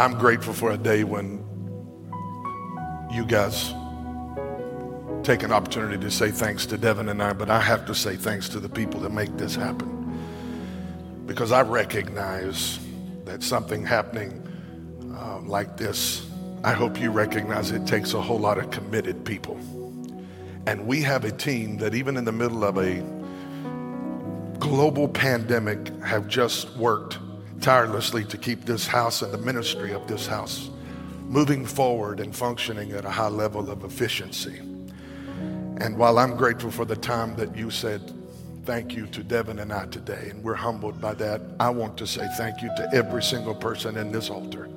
I'm grateful for a day when you guys take an opportunity to say thanks to Devin and I, but I have to say thanks to the people that make this happen. Because I recognize that something happening uh, like this, I hope you recognize it takes a whole lot of committed people. And we have a team that, even in the middle of a global pandemic, have just worked tirelessly to keep this house and the ministry of this house moving forward and functioning at a high level of efficiency. And while I'm grateful for the time that you said thank you to Devin and I today, and we're humbled by that, I want to say thank you to every single person in this altar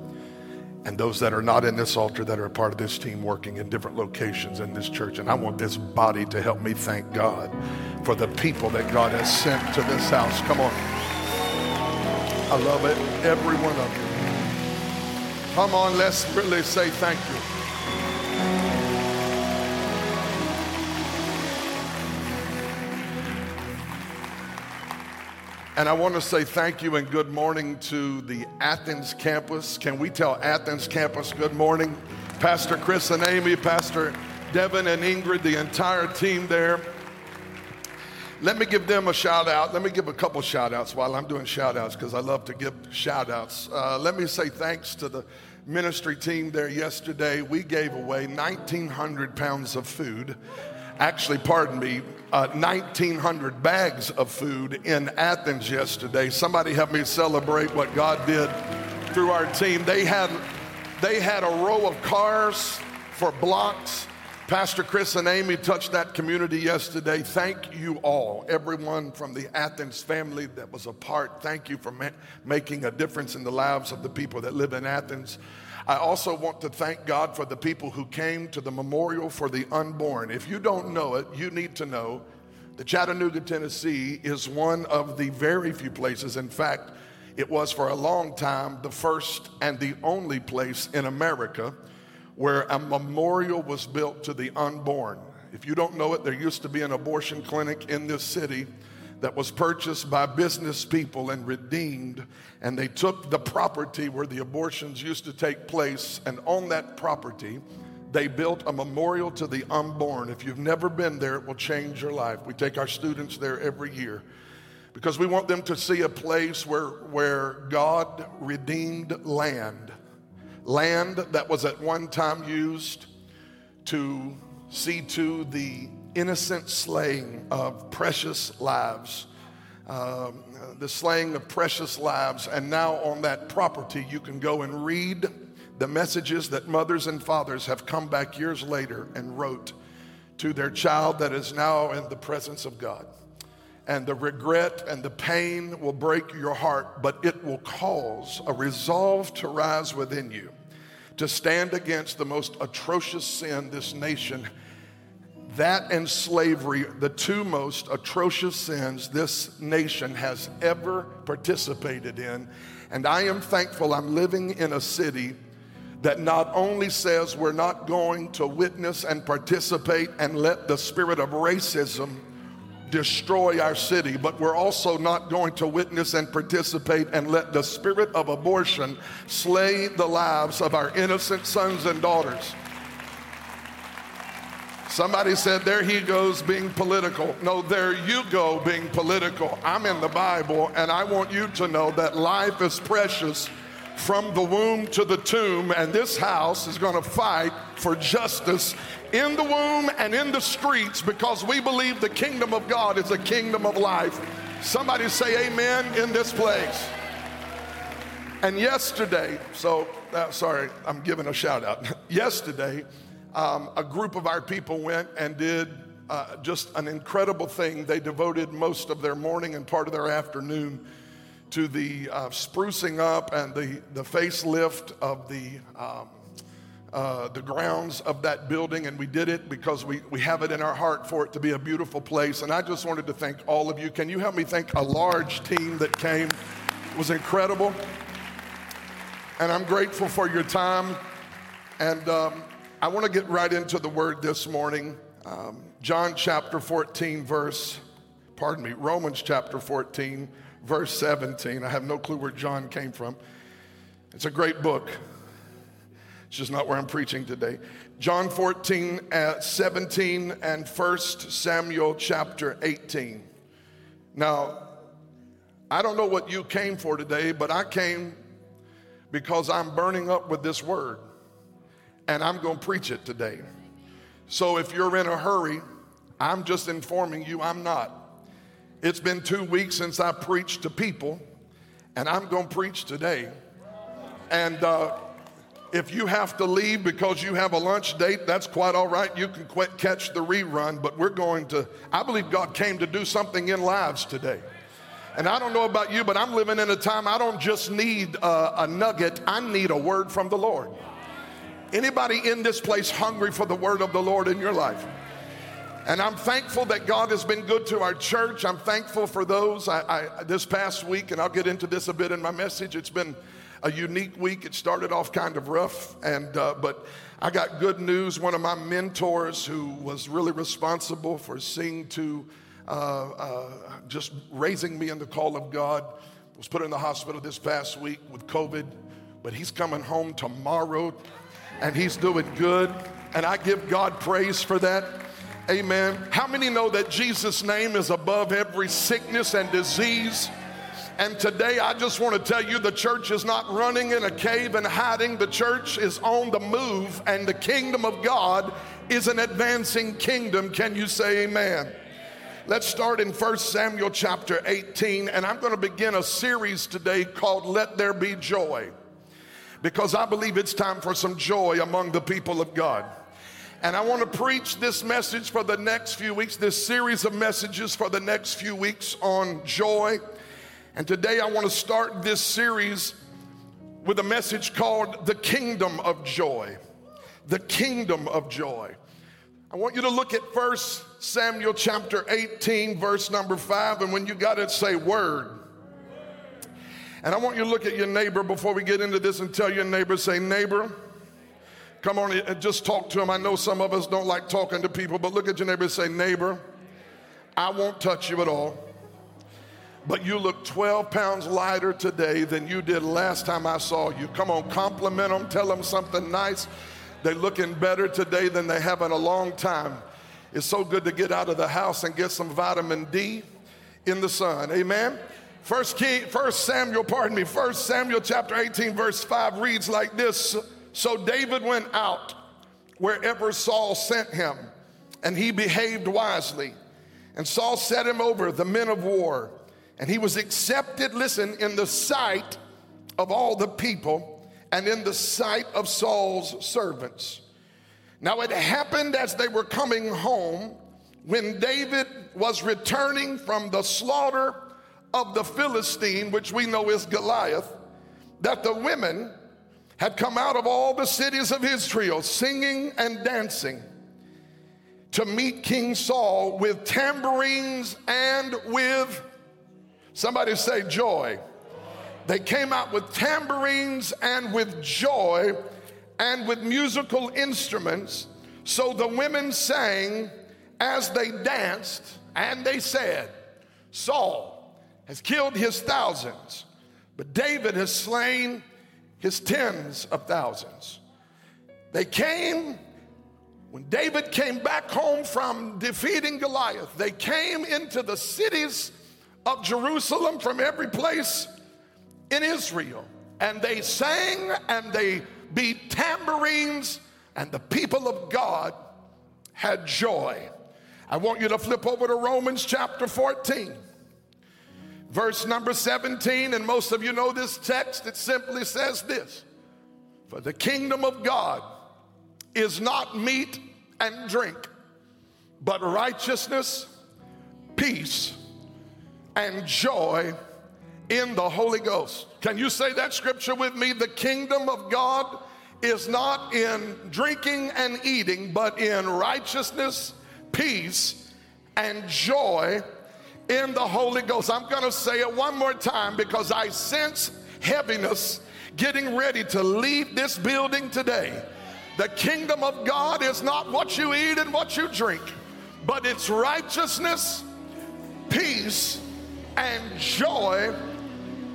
and those that are not in this altar that are a part of this team working in different locations in this church. And I want this body to help me thank God for the people that God has sent to this house. Come on. I love it, every one of you. Come on, let's really say thank you. And I want to say thank you and good morning to the Athens campus. Can we tell Athens campus good morning? Pastor Chris and Amy, Pastor Devin and Ingrid, the entire team there. Let me give them a shout out. Let me give a couple shout outs while I'm doing shout outs because I love to give shout outs. Uh, let me say thanks to the ministry team there yesterday. We gave away 1,900 pounds of food actually, pardon me, uh, 1,900 bags of food in Athens yesterday. Somebody help me celebrate what God did through our team. They had, they had a row of cars for blocks. Pastor Chris and Amy touched that community yesterday. Thank you all, everyone from the Athens family that was a part. Thank you for ma- making a difference in the lives of the people that live in Athens. I also want to thank God for the people who came to the memorial for the unborn. If you don't know it, you need to know that Chattanooga, Tennessee is one of the very few places, in fact, it was for a long time the first and the only place in America where a memorial was built to the unborn. If you don't know it, there used to be an abortion clinic in this city that was purchased by business people and redeemed. And they took the property where the abortions used to take place, and on that property, they built a memorial to the unborn. If you've never been there, it will change your life. We take our students there every year because we want them to see a place where, where God redeemed land, land that was at one time used to see to the innocent slaying of precious lives. Um, the slaying of precious lives. And now on that property, you can go and read the messages that mothers and fathers have come back years later and wrote to their child that is now in the presence of God. And the regret and the pain will break your heart, but it will cause a resolve to rise within you to stand against the most atrocious sin this nation that and slavery, the two most atrocious sins this nation has ever participated in. And I am thankful I'm living in a city that not only says we're not going to witness and participate and let the spirit of racism destroy our city, but we're also not going to witness and participate and let the spirit of abortion slay the lives of our innocent sons and daughters. Somebody said, There he goes being political. No, there you go being political. I'm in the Bible, and I want you to know that life is precious from the womb to the tomb, and this house is going to fight for justice in the womb and in the streets because we believe the kingdom of God is a kingdom of life. Somebody say amen in this place. And yesterday, so uh, sorry, I'm giving a shout out. yesterday, um, a group of our people went and did uh, just an incredible thing. They devoted most of their morning and part of their afternoon to the uh, sprucing up and the, the facelift of the, um, uh, the grounds of that building. And we did it because we, we have it in our heart for it to be a beautiful place. And I just wanted to thank all of you. Can you help me thank a large team that came? It was incredible. And I'm grateful for your time. And um, I want to get right into the word this morning. Um, John chapter 14, verse, pardon me, Romans chapter 14, verse 17. I have no clue where John came from. It's a great book. It's just not where I'm preaching today. John 14, uh, 17, and 1 Samuel chapter 18. Now, I don't know what you came for today, but I came because I'm burning up with this word and I'm going to preach it today. So if you're in a hurry, I'm just informing you I'm not. It's been two weeks since I preached to people, and I'm going to preach today. And uh, if you have to leave because you have a lunch date, that's quite all right. You can quit, catch the rerun, but we're going to, I believe God came to do something in lives today. And I don't know about you, but I'm living in a time I don't just need a, a nugget, I need a word from the Lord. Anybody in this place hungry for the word of the Lord in your life? And I'm thankful that God has been good to our church. I'm thankful for those. I, I, this past week, and I'll get into this a bit in my message, it's been a unique week. It started off kind of rough, and uh, but I got good news. One of my mentors, who was really responsible for seeing to uh, uh, just raising me in the call of God, was put in the hospital this past week with COVID, but he's coming home tomorrow and he's doing good. And I give God praise for that. Amen. How many know that Jesus' name is above every sickness and disease? And today I just want to tell you the church is not running in a cave and hiding. The church is on the move, and the kingdom of God is an advancing kingdom. Can you say amen? Let's start in 1 Samuel chapter 18, and I'm going to begin a series today called Let There Be Joy because I believe it's time for some joy among the people of God. And I want to preach this message for the next few weeks, this series of messages for the next few weeks on joy. And today I want to start this series with a message called The Kingdom of Joy. The Kingdom of Joy. I want you to look at 1 Samuel chapter 18, verse number 5, and when you got it, say word. And I want you to look at your neighbor before we get into this and tell your neighbor, say, neighbor, come on and just talk to him. I know some of us don't like talking to people, but look at your neighbor and say, neighbor, I won't touch you at all. But you look 12 pounds lighter today than you did last time I saw you. Come on, compliment them, tell them something nice. They're looking better today than they have in a long time. It's so good to get out of the house and get some vitamin D in the sun. Amen. First King, First Samuel, pardon me, First Samuel chapter 18, verse 5 reads like this. So David went out wherever Saul sent him, and he behaved wisely. And Saul set him over the men of war, and he was accepted, listen, in the sight of all the people and in the sight of Saul's servants. Now it happened as they were coming home when David was returning from the slaughter of the Philistine, which we know is Goliath, that the women had come out of all the cities of Israel singing and dancing to meet King Saul with tambourines and with, somebody say, joy. They came out with tambourines and with joy and with musical instruments. So the women sang as they danced, and they said, Saul, has killed his thousands, but David has slain his tens of thousands. They came, when David came back home from defeating Goliath, they came into the cities of Jerusalem from every place in Israel. And they sang and they beat tambourines, and the people of God had joy. I want you to flip over to Romans chapter 14 verse number 17, and most of you know this text, it simply says this For the kingdom of God is not meat and drink, but righteousness, peace, and joy in the Holy Ghost. Can you say that scripture with me? The kingdom of God is not in drinking and eating, but in righteousness, peace, and joy in the Holy Ghost. I'm going to say it one more time because I sense heaviness getting ready to leave this building today. The kingdom of God is not what you eat and what you drink, but it's righteousness, peace, and joy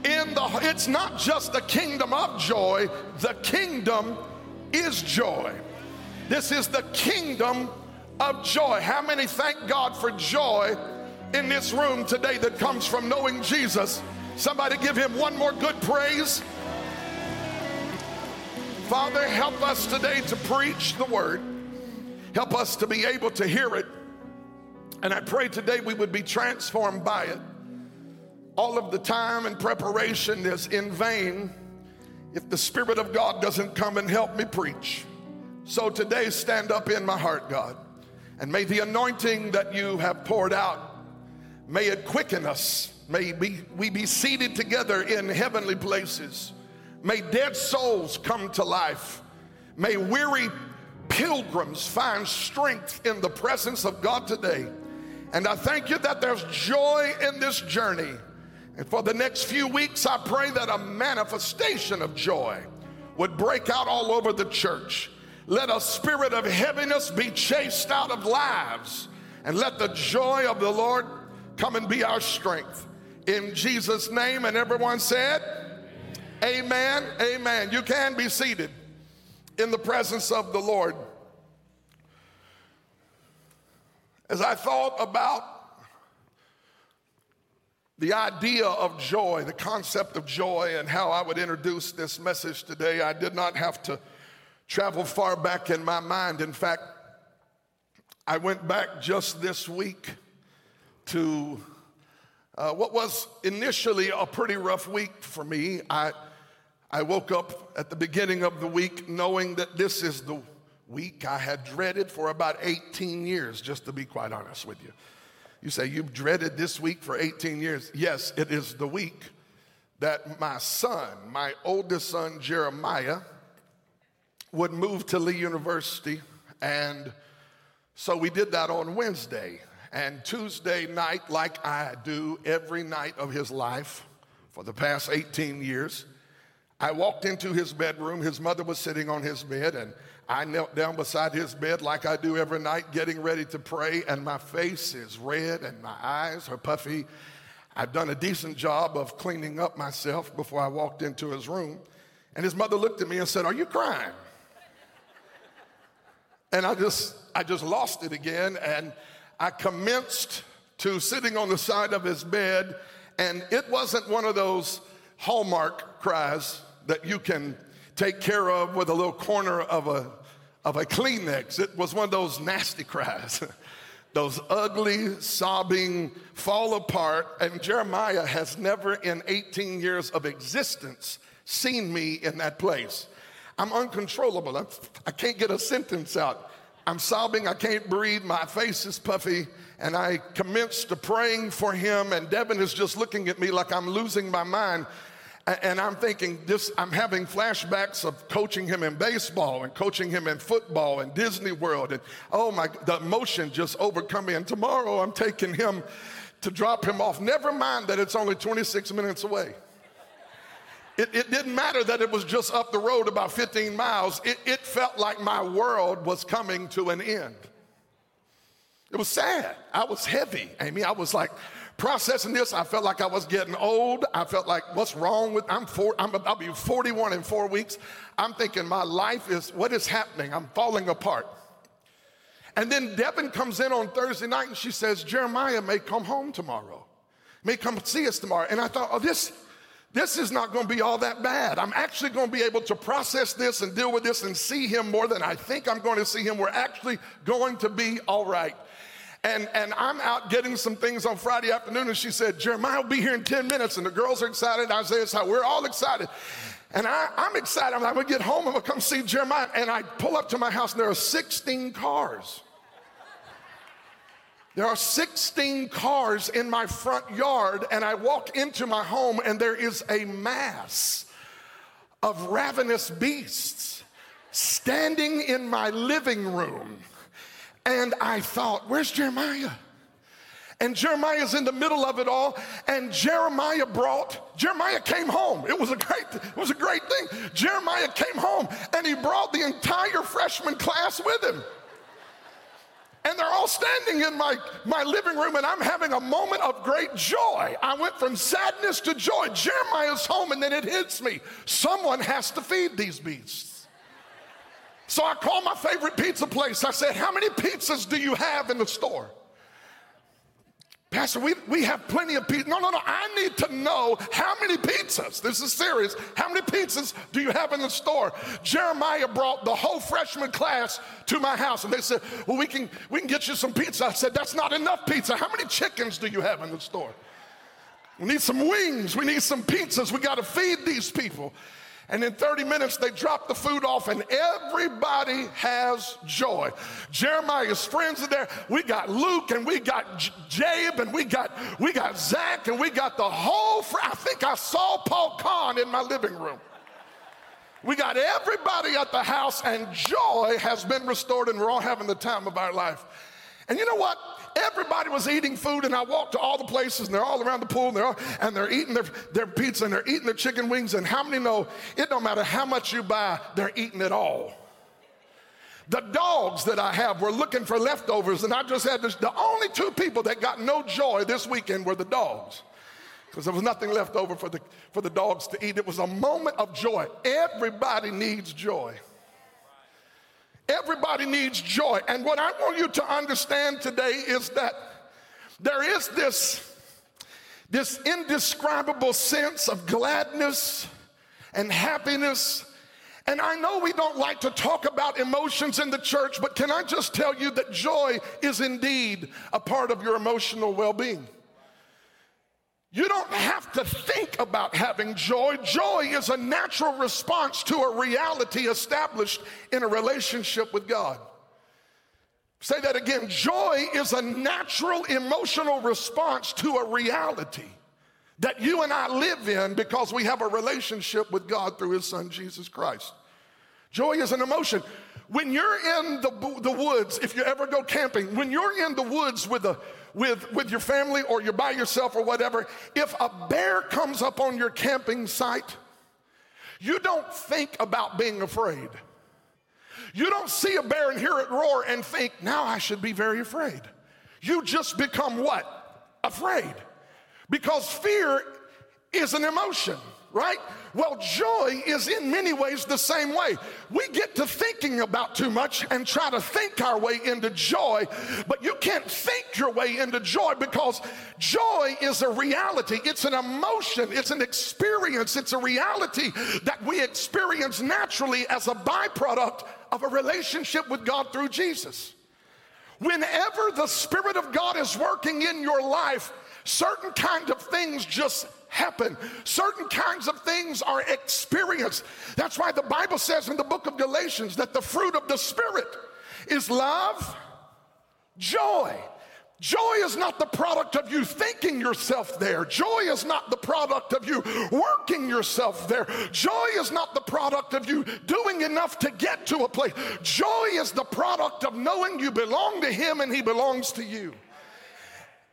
in the it's not just the kingdom of joy, the kingdom is joy. This is the kingdom of joy. How many thank God for joy in this room today that comes from knowing Jesus? Somebody give him one more good praise. Father, help us today to preach the word. Help us to be able to hear it. And I pray today we would be transformed by it. All of the time and preparation is in vain if the Spirit of God doesn't come and help me preach. So today, stand up in my heart, God, and may the anointing that you have poured out, may it quicken us. May we, we be seated together in heavenly places. May dead souls come to life. May weary pilgrims find strength in the presence of God today. And I thank you that there's joy in this journey. And for the next few weeks, I pray that a manifestation of joy would break out all over the church. Let a spirit of heaviness be chased out of lives, and let the joy of the Lord come and be our strength. In Jesus' name, and everyone said, Amen, amen. You can be seated in the presence of the Lord. As I thought about the idea of joy, the concept of joy, and how I would introduce this message today, I did not have to travel far back in my mind. In fact, I went back just this week to uh, what was initially a pretty rough week for me. I, I woke up at the beginning of the week knowing that this is the week I had dreaded for about 18 years, just to be quite honest with you. You say, You've dreaded this week for 18 years. Yes, it is the week that my son, my oldest son, Jeremiah, would move to Lee University. And so we did that on Wednesday. And Tuesday night, like I do every night of his life for the past 18 years, I walked into his bedroom. His mother was sitting on his bed, and I knelt down beside his bed like I do every night, getting ready to pray. And my face is red and my eyes are puffy. I've done a decent job of cleaning up myself before I walked into his room. And his mother looked at me and said, Are you crying? And I just, I just lost it again. And I commenced to sitting on the side of his bed. And it wasn't one of those Hallmark cries that you can take care of with a little corner of a, of a Kleenex. It was one of those nasty cries. those ugly, sobbing, fall apart. And Jeremiah has never in 18 years of existence seen me in that place. I'm uncontrollable. I'm, I can not get a sentence out. I'm sobbing. I can't breathe. My face is puffy. And I commenced to praying for him. And Devin is just looking at me like I'm losing my mind. And I'm thinking this, I'm having flashbacks of coaching him in baseball and coaching him in football and Disney World. And oh my, the emotion just overcome me. And tomorrow I'm taking him to drop him off. Never mind that it's only 26 minutes away. It, it, didn't matter that it was just up the road about 15 miles. It, it felt like my world was coming to an end. It was sad. I was heavy, Amy. I was like processing this. I felt like I was getting old. I felt like, what's wrong with? I'm four. I'm, I'll be 41 in four weeks. I'm thinking my life is what is happening. I'm falling apart. And then Devin comes in on Thursday night and she says, Jeremiah may come home tomorrow, may come see us tomorrow. And I thought, oh, this this is not going to be all that bad. I'm actually going to be able to process this and deal with this and see him more than I think I'm going to see him. We're actually going to be all right. And, and I'm out getting some things on Friday afternoon, and she said, Jeremiah will be here in 10 minutes. And the girls are excited. Isaiah's how we're all excited. And I, am excited. I'm going to get home. I'm going to come see Jeremiah. And I pull up to my house, and there are 16 cars. There are 16 cars in my front yard, and I walk into my home, and there is a mass of ravenous beasts standing in my living room. And I thought, where's Jeremiah? And Jeremiah's in the middle of it all. And Jeremiah brought, Jeremiah came home. It was a great, it was a great thing. Jeremiah came home and he brought the entire freshman class with him. And they're all standing in my, my living room, and I'm having a moment of great joy. I went from sadness to joy. Jeremiah's home, and then it hits me. Someone has to feed these beasts. So I called my favorite pizza place. I said, How many pizzas do you have in the store? Pastor, we, we have plenty of pizza. No, no, no. I need to know how many pizzas. This is serious. How many pizzas do you have in the store? Jeremiah brought the whole freshman class to my house and they said, Well, we can, we can get you some pizza. I said, That's not enough pizza. How many chickens do you have in the store? We need some wings. We need some pizzas. We got to feed these people. And in 30 minutes, they drop the food off, and everybody has joy. Jeremiah's friends are there. We got Luke, and we got J- Jabe, and we got we got Zach, and we got the whole. Fr- I think I saw Paul Kahn in my living room. We got everybody at the house, and joy has been restored, and we're all having the time of our life. And you know what? Everybody was eating food, and I walked to all the places, and they're all around the pool, and they're, all, and they're eating their, their pizza, and they're eating their chicken wings. And how many know it don't matter how much you buy, they're eating it all? The dogs that I have were looking for leftovers, and I just had this. The only two people that got no joy this weekend were the dogs because there was nothing left over for the, for the dogs to eat. It was a moment of joy. Everybody needs joy. Everybody needs joy. And what I want you to understand today is that there is this, this indescribable sense of gladness and happiness. And I know we don't like to talk about emotions in the church, but can I just tell you that joy is indeed a part of your emotional well being? You don't have to think about having joy. Joy is a natural response to a reality established in a relationship with God. Say that again. Joy is a natural emotional response to a reality that you and I live in because we have a relationship with God through His Son, Jesus Christ. Joy is an emotion. When you're in the, the woods, if you ever go camping, when you're in the woods with a with, with your family or you're by yourself or whatever, if a bear comes up on your camping site, you don't think about being afraid. You don't see a bear and hear it roar and think, now I should be very afraid. You just become what? Afraid. Because fear is an emotion right? Well, joy is in many ways the same way. We get to thinking about too much and try to think our way into joy, but you can't think your way into joy because joy is a reality. It's an emotion, it's an experience, it's a reality that we experience naturally as a byproduct of a relationship with God through Jesus. Whenever the Spirit of God is working in your life, certain kind of things just happen. Certain kinds of things are experienced. That's why the Bible says in the book of Galatians that the fruit of the Spirit is love, joy. Joy is not the product of you thinking yourself there. Joy is not the product of you working yourself there. Joy is not the product of you doing enough to get to a place. Joy is the product of knowing you belong to Him and He belongs to you.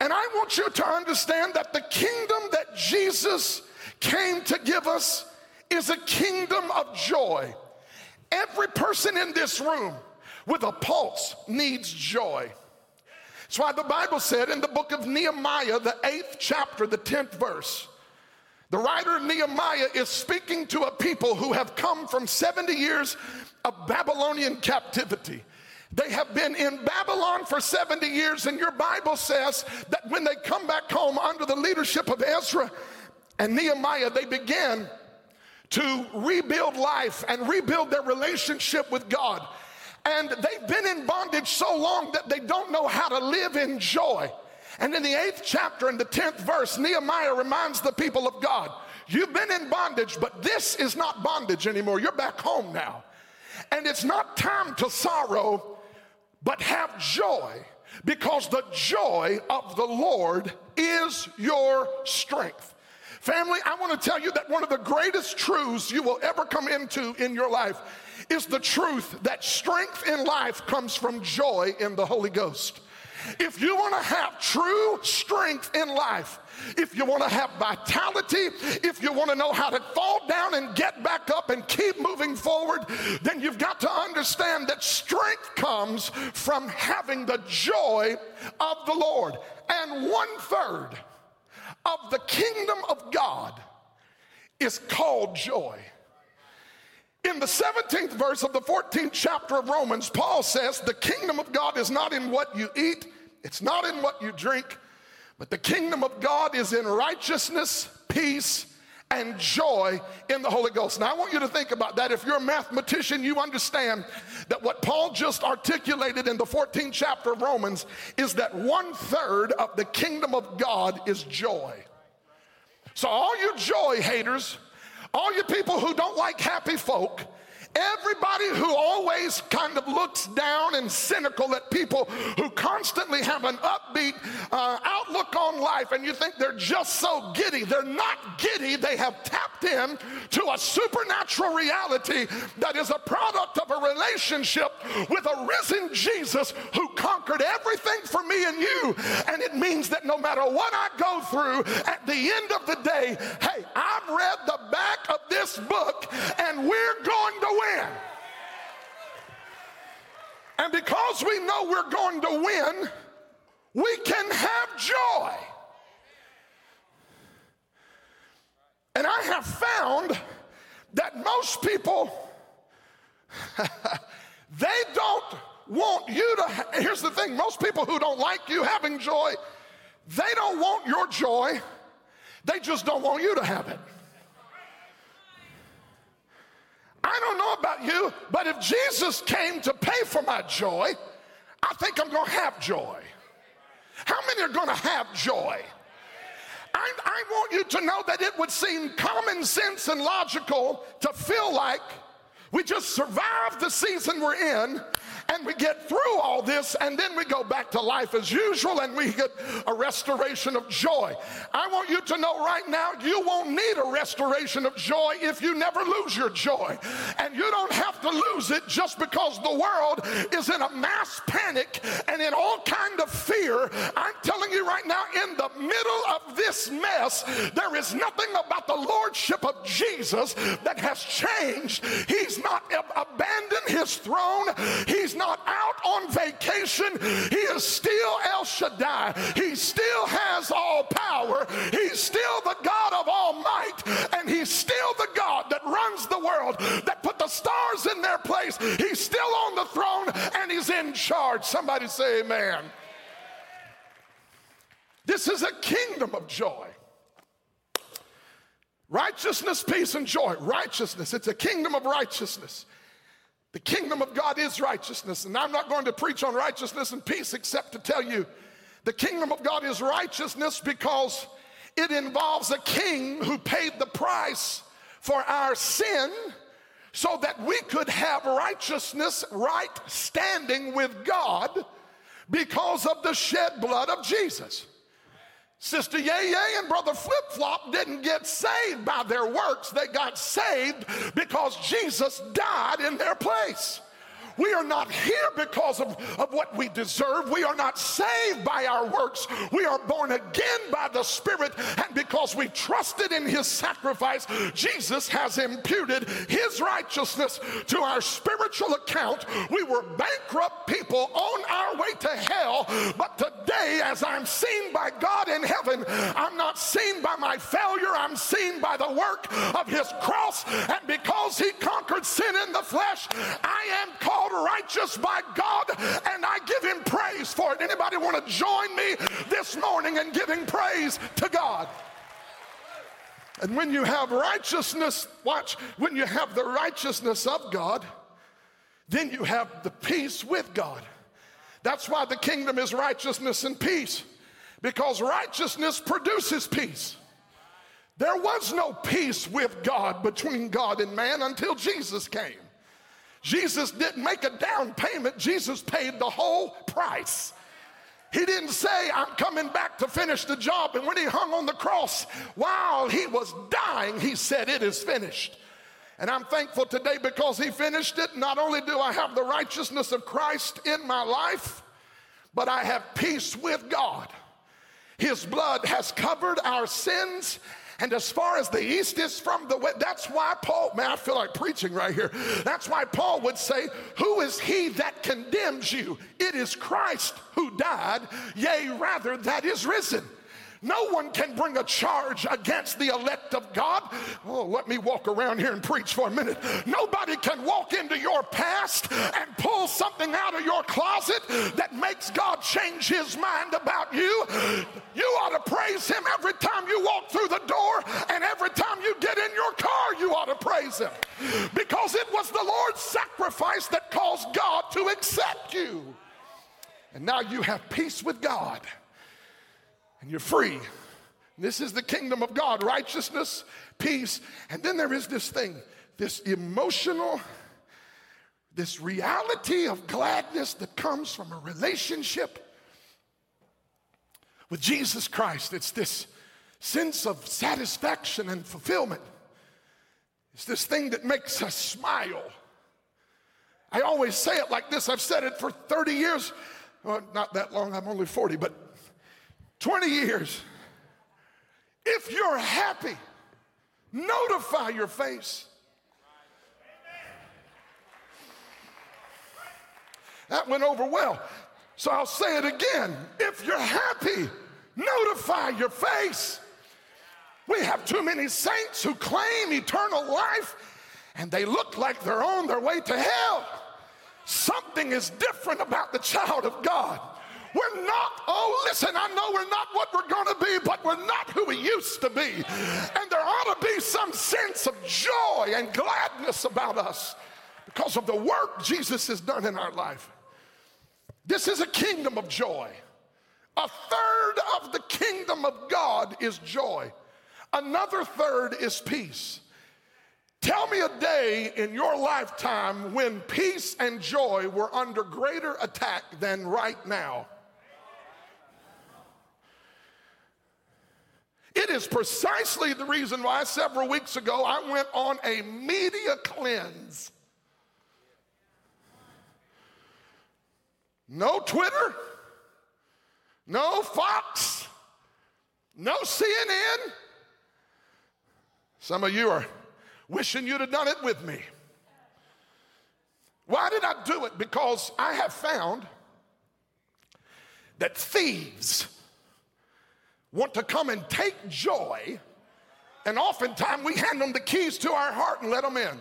And I want you to understand that the kingdom that Jesus came to give us is a kingdom of joy. Every person in this room with a pulse needs joy. That's why the Bible said in the book of Nehemiah, the eighth chapter, the 10th verse, the writer Nehemiah is speaking to a people who have come from 70 years of Babylonian captivity. They have been in Babylon for 70 years, and your Bible says that when they come back home under the leadership of Ezra and Nehemiah, they began to rebuild life and rebuild their relationship with God. And they've been in bondage so long that they don't know how to live in joy. And in the eighth chapter, in the 10th verse, Nehemiah reminds the people of God, You've been in bondage, but this is not bondage anymore. You're back home now. And it's not time to sorrow but have joy because the joy of the Lord is your strength. Family, I want to tell you that one of the greatest truths you will ever come into in your life is the truth that strength in life comes from joy in the Holy Ghost. If you want to have true strength in life, if you want to have vitality, if you want to know how to fall down and get back up and keep moving forward, then you've got to understand that strength comes from having the joy of the Lord. And one third of the kingdom of God is called joy. In the 17th verse of the 14th chapter of Romans, Paul says, The kingdom of God is not in what you eat, it's not in what you drink, but the kingdom of God is in righteousness, peace, and joy in the Holy Ghost. Now, I want you to think about that. If you're a mathematician, you understand that what Paul just articulated in the 14th chapter of Romans is that one third of the kingdom of God is joy. So, all you joy haters, all you people who don't like happy folk, Everybody who always kind of looks down and cynical at people who constantly have an upbeat uh, outlook on life and you think they're just so giddy. They're not giddy. They have tapped in to a supernatural reality that is a product of a relationship with a risen Jesus who conquered everything for me and you. And it means that no matter what I go through, at the end of the day, hey, I've read the back of this book and we're going to win. And because we know we're going to win, we can have joy. And I have found that most people, they don't want you to. Here's the thing most people who don't like you having joy, they don't want your joy, they just don't want you to have it. I don't know about you, but if Jesus came to pay for my joy, I think I'm going to have joy. How many are going to have joy? I, I, want you to know that it would seem common sense and logical to feel like we just survived the season we're in and we get through all this and then we go back to life as usual and we get a restoration of joy. I want you to know right now you won't need a restoration of joy if you never lose your joy. And you don't to lose it just because the world is in a mass panic and in all kind of fear. I'm telling you right now in the middle of this mess there is nothing about the lordship of Jesus that has changed. He's not ab- abandoned his throne. He's not out on vacation. He is still El Shaddai. He still has all power. He's still the God of all might. And he's still the runs the world, that put the stars in their place. He's still on the throne and he's in charge. Somebody say amen. This is a kingdom of joy. Righteousness, peace, and joy. Righteousness. It's a kingdom of righteousness. The kingdom of God is righteousness. And I'm not going to preach on righteousness and peace except to tell you the kingdom of God is righteousness because it involves a king who paid the price for our sin so that we could have righteousness, right standing with God because of the shed blood of Jesus. Sister Yay Yay and Brother Flip Flop didn't get saved by their works. They got saved because Jesus died in their place. We are not here because of, of what we deserve. We are not saved by our works. We are born again by the Spirit. And because we trusted in His sacrifice, Jesus has imputed His righteousness to our spiritual account. We were bankrupt people on our way to hell. But today, as I'm seen by God in heaven, I'm not seen by my failure. I'm seen by the work of His cross. And because He conquered sin in the flesh, I am called called righteous by God, and I give him praise for it. Anybody want to join me this morning in giving praise to God? And when you have righteousness, watch, when you have the righteousness of God, then you have the peace with God. That's why the kingdom is righteousness and peace, because righteousness produces peace. There was no peace with God between God and man until Jesus came. Jesus didn't make a down payment, Jesus paid the whole price. He didn't say, I'm coming back to finish the job. And when he hung on the cross, while he was dying, he said, It is finished. And I'm thankful today because he finished it. Not only do I have the righteousness of Christ in my life, but I have peace with God. His blood has covered our sins. And as far as the east is from the west, that's why Paul, man, I feel like preaching right here. That's why Paul would say, Who is he that condemns you? It is Christ who died, yea, rather, that is risen. No one can bring a charge against the elect of God. Oh, let me walk around here and preach for a minute. Nobody can walk into your past and pull something out of your closet that makes God change his mind about you. You ought to praise him every time you walk through the door and every time you get in your car, you ought to praise him because it was the Lord's sacrifice that caused God to accept you. And now you have peace with God and you're free. This is the kingdom of God righteousness, peace. And then there is this thing, this emotional, this reality of gladness that comes from a relationship with Jesus Christ. It's this sense of satisfaction and fulfillment. It's this thing that makes us smile. I always say it like this. I've said it for 30 years. Well, not that long, I'm only 40, but 20 years. If you're happy, notify your face. That went over well. So I'll say it again. If you're happy, notify your face. We have too many saints who claim eternal life and they look like they're on their way to hell. Something is different about the child of God. We're not, oh, listen, I know we're not what we're going to be, but we're not who we used to be. And there ought to be some sense of joy and gladness about us because of the work Jesus has done in our life. This is a kingdom of joy. A third of the kingdom of God is joy, another third is peace. Tell me a day in your lifetime when peace and joy were under greater attack than right now. It is precisely the reason why several weeks ago I went on a media cleanse. No Twitter, no Fox, no CNN. Some of you are wishing you'd have done it with me. Why did I do it? Because I have found that thieves want to come and take joy, and oftentimes we hand them the keys to our heart and let them in.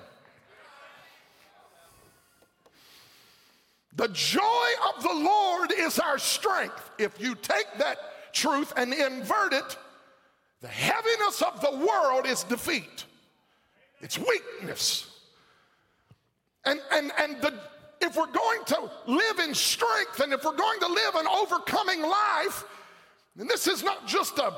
The joy of the Lord is our strength. If you take that truth and invert it, the heaviness of the world is defeat, it's weakness. And, and, and the, if we're going to live in strength and if we're going to live an overcoming life, and this is not just a,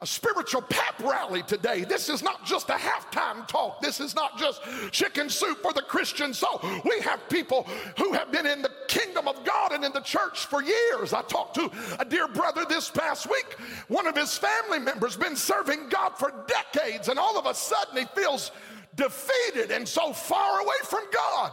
a spiritual pep rally today. This is not just a halftime talk. This is not just chicken soup for the Christian soul. We have people who have been in the kingdom of God and in the church for years. I talked to a dear brother this past week. One of his family members been serving God for decades, and all of a sudden he feels defeated and so far away from God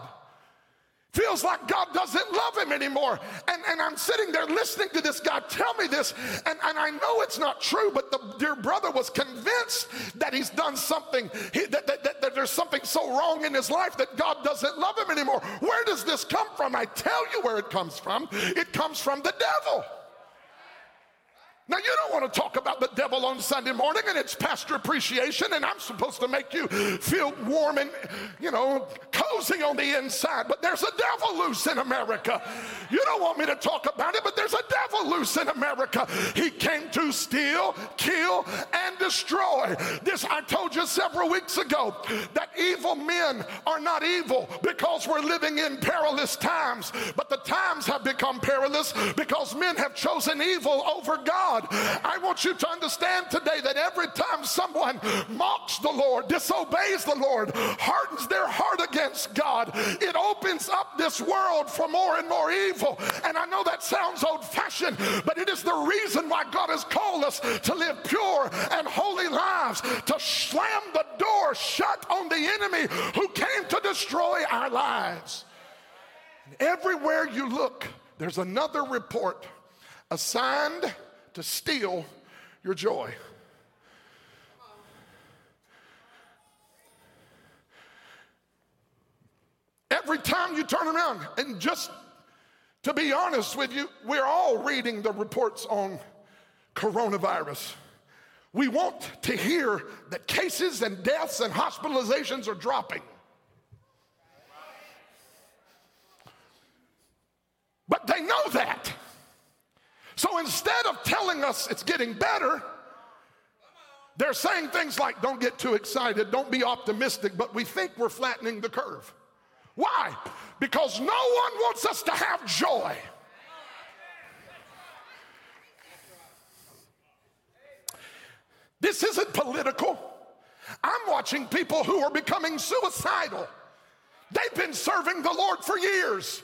feels like God doesn't love him anymore. And, and I'm sitting there listening to this guy tell me this, and, and I know it's not true, but the dear brother was convinced that he's done something, he, that, that, that, that there's something so wrong in his life that God doesn't love him anymore. Where does this come from? I tell you where it comes from. It comes from the devil. Now, you don't want to talk about the devil on Sunday morning and it's pastor appreciation, and I'm supposed to make you feel warm and, you know, cozy on the inside. But there's a devil loose in America. You don't want me to talk about it, but there's a devil loose in America. He came to steal, kill, and destroy. This, I told you several weeks ago that evil men are not evil because we're living in perilous times, but the times have become perilous because men have chosen evil over. God. I want you to understand today that every time someone mocks the Lord, disobeys the Lord, hardens their heart against God, it opens up this world for more and more evil. And I know that sounds old fashioned, but it is the reason why God has called us to live pure and holy lives, to slam the door shut on the enemy who came to destroy our lives. And everywhere you look, there's another report assigned to steal your joy. Every time you turn around, and just to be honest with you, we're all reading the reports on coronavirus. We want to hear that cases and deaths and hospitalizations are dropping. But they know that. So instead of telling us it's getting better, they're saying things like, don't get too excited, don't be optimistic, but we think we're flattening the curve. Why? Because no one wants us to have joy. This isn't political. I'm watching people who are becoming suicidal. They've been serving the Lord for years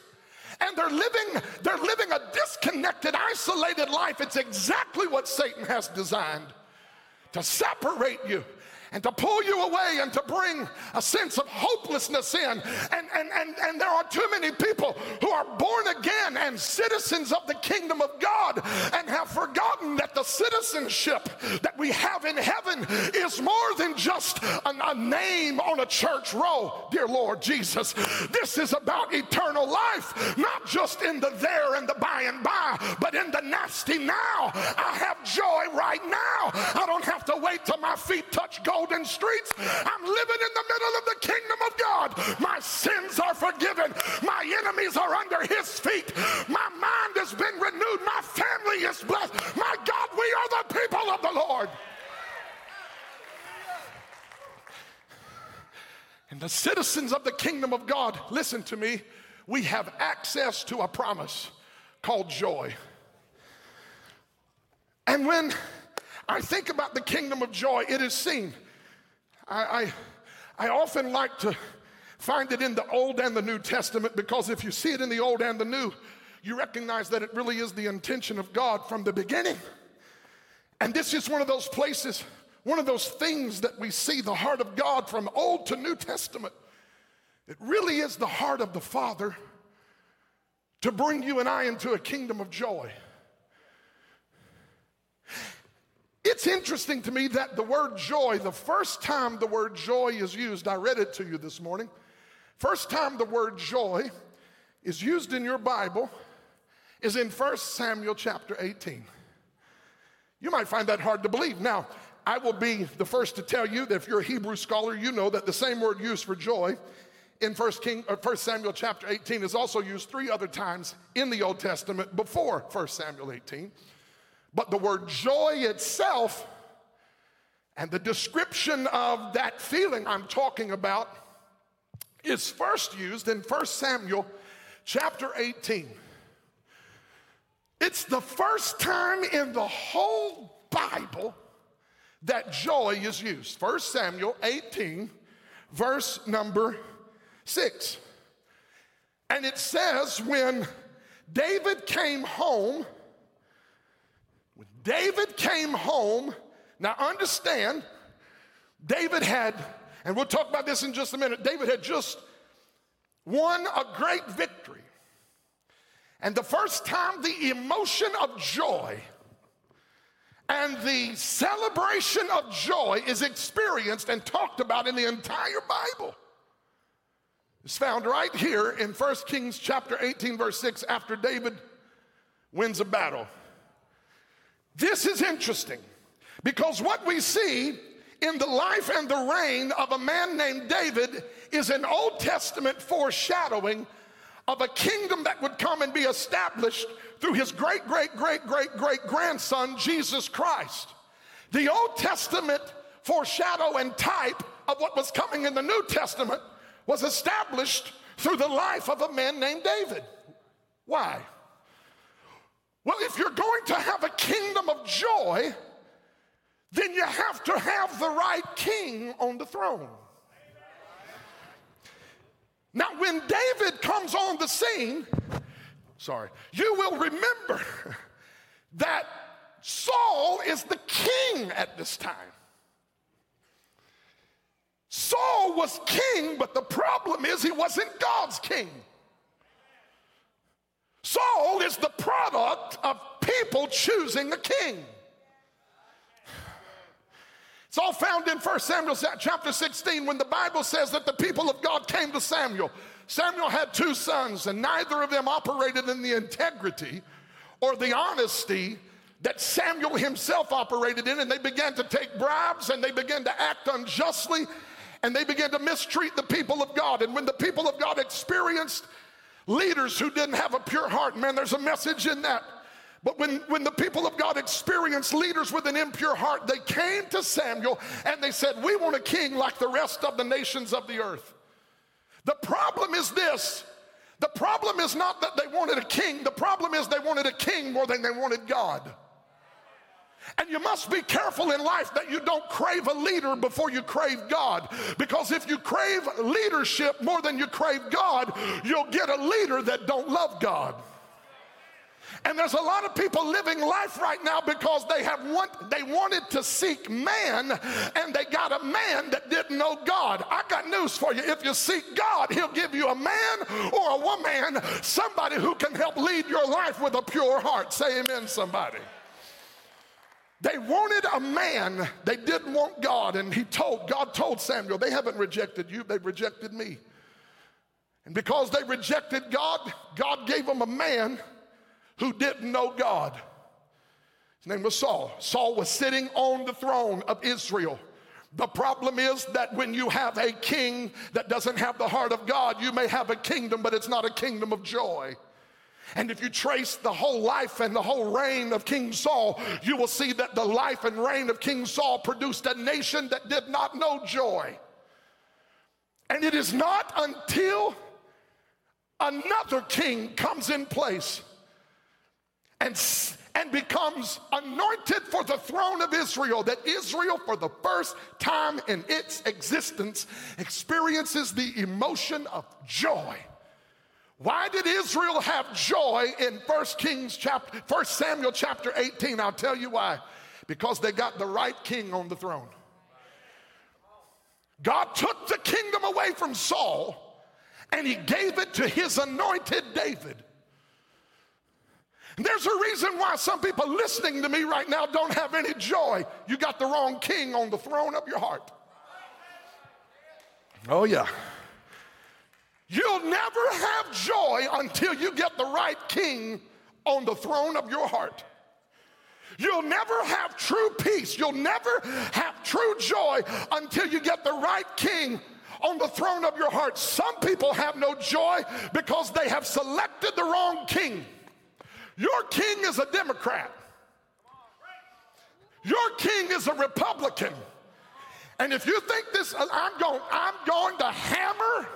and they're living they're living a disconnected isolated life. It's exactly what satan has designed to separate you and to pull you away and to bring a sense of hopelessness in. And, and, and, and there are too many people who are born again and citizens of the kingdom of God and have forgotten that the citizenship that we have in heaven is more than just a, a name on a church roll, dear Lord Jesus. This is about eternal life, not just in the there and the by and by, but in the nasty now. I have joy right now. I don't have to wait till my feet touch gold golden streets. I'm living in the middle of the kingdom of God. My sins are forgiven. My enemies are under his feet. My mind has been renewed. My family is blessed. My God, we are the people of the Lord. And the citizens of the kingdom of God, listen to me, we have access to a promise called joy. And when I think about the kingdom of joy, it is seen I, I, I often like to find it in the Old and the New Testament because if you see it in the Old and the New, you recognize that it really is the intention of God from the beginning. And this is one of those places, one of those things that we see the heart of God from Old to New Testament. It really is the heart of the Father to bring you and I into a kingdom of joy. It's interesting to me that the word joy, the first time the word joy is used, I read it to you this morning. First time the word joy is used in your Bible is in 1 Samuel chapter 18. You might find that hard to believe. Now, I will be the first to tell you that if you're a Hebrew scholar, you know that the same word used for joy in 1 King, uh, or 1 Samuel chapter 18 is also used three other times in the Old Testament before 1 Samuel 18. But the word joy itself and the description of that feeling I'm talking about is first used in 1 Samuel chapter 18. It's the first time in the whole Bible that joy is used. 1 Samuel 18, verse number 6. And it says, when David came home, David came home, now understand, David had, and we'll talk about this in just a minute, David had just won a great victory. And the first time the emotion of joy and the celebration of joy is experienced and talked about in the entire Bible. It's found right here in 1 Kings chapter 18, verse 6, after David wins a battle. This is interesting because what we see in the life and the reign of a man named David is an Old Testament foreshadowing of a kingdom that would come and be established through his great, great, great, great, great grandson, Jesus Christ. The Old Testament foreshadow and type of what was coming in the New Testament was established through the life of a man named David. Why? Well, if you're going to have a kingdom of joy, then you have to have the right king on the throne. Now, when David comes on the scene, sorry, you will remember that Saul is the king at this time. Saul was king, but the problem is he wasn't God's king. Saul is the product of people choosing a king. It's all found in 1 Samuel chapter 16 when the Bible says that the people of God came to Samuel. Samuel had two sons, and neither of them operated in the integrity or the honesty that Samuel himself operated in, and they began to take bribes and they began to act unjustly and they began to mistreat the people of God. And when the people of God experienced leaders who didn't have a pure heart, man, there's a message in that. But when, when the people of God experienced leaders with an impure heart, they came to Samuel and they said, We want a king like the rest of the nations of the earth. The problem is this the problem is not that they wanted a king, the problem is they wanted a king more than they wanted God. And you must be careful in life that you don't crave a leader before you crave God. Because if you crave leadership more than you crave God, you'll get a leader that don't love God. And there's a lot of people living life right now because they have want, they wanted to seek man and they got a man that didn't know God. I got news for you. If you seek God, he'll give you a man or a woman, somebody who can help lead your life with a pure heart. Say amen, somebody. They wanted a man. They didn't want God. And he told, God told Samuel, they haven't rejected you, they've rejected me. And because they rejected God, God gave them a man who didn't know God. His name was Saul. Saul was sitting on the throne of Israel. The problem is that when you have a king that doesn't have the heart of God, you may have a kingdom, but it's not a kingdom of joy. And if you trace the whole life and the whole reign of King Saul, you will see that the life and reign of King Saul produced a nation that did not know joy. And it is not until another king comes in place and, and becomes anointed for the throne of Israel that Israel, for the first time in its existence, experiences the emotion of joy. Why did Israel have joy in 1 Kings chapter 1 Samuel chapter 18? I'll tell you why. Because they got the right king on the throne. God took the kingdom away from Saul and he gave it to his anointed David. There's a reason why some people listening to me right now don't have any joy. You got the wrong king on the throne of your heart. Oh, yeah. You'll never have joy until you get the right king on the throne of your heart. You'll never have true peace. You'll never have true joy until you get the right king on the throne of your heart. Some people have no joy because they have selected the wrong king. Your king is a Democrat. Your king is a Republican. And if you think this, I'm going, I'm going to hammer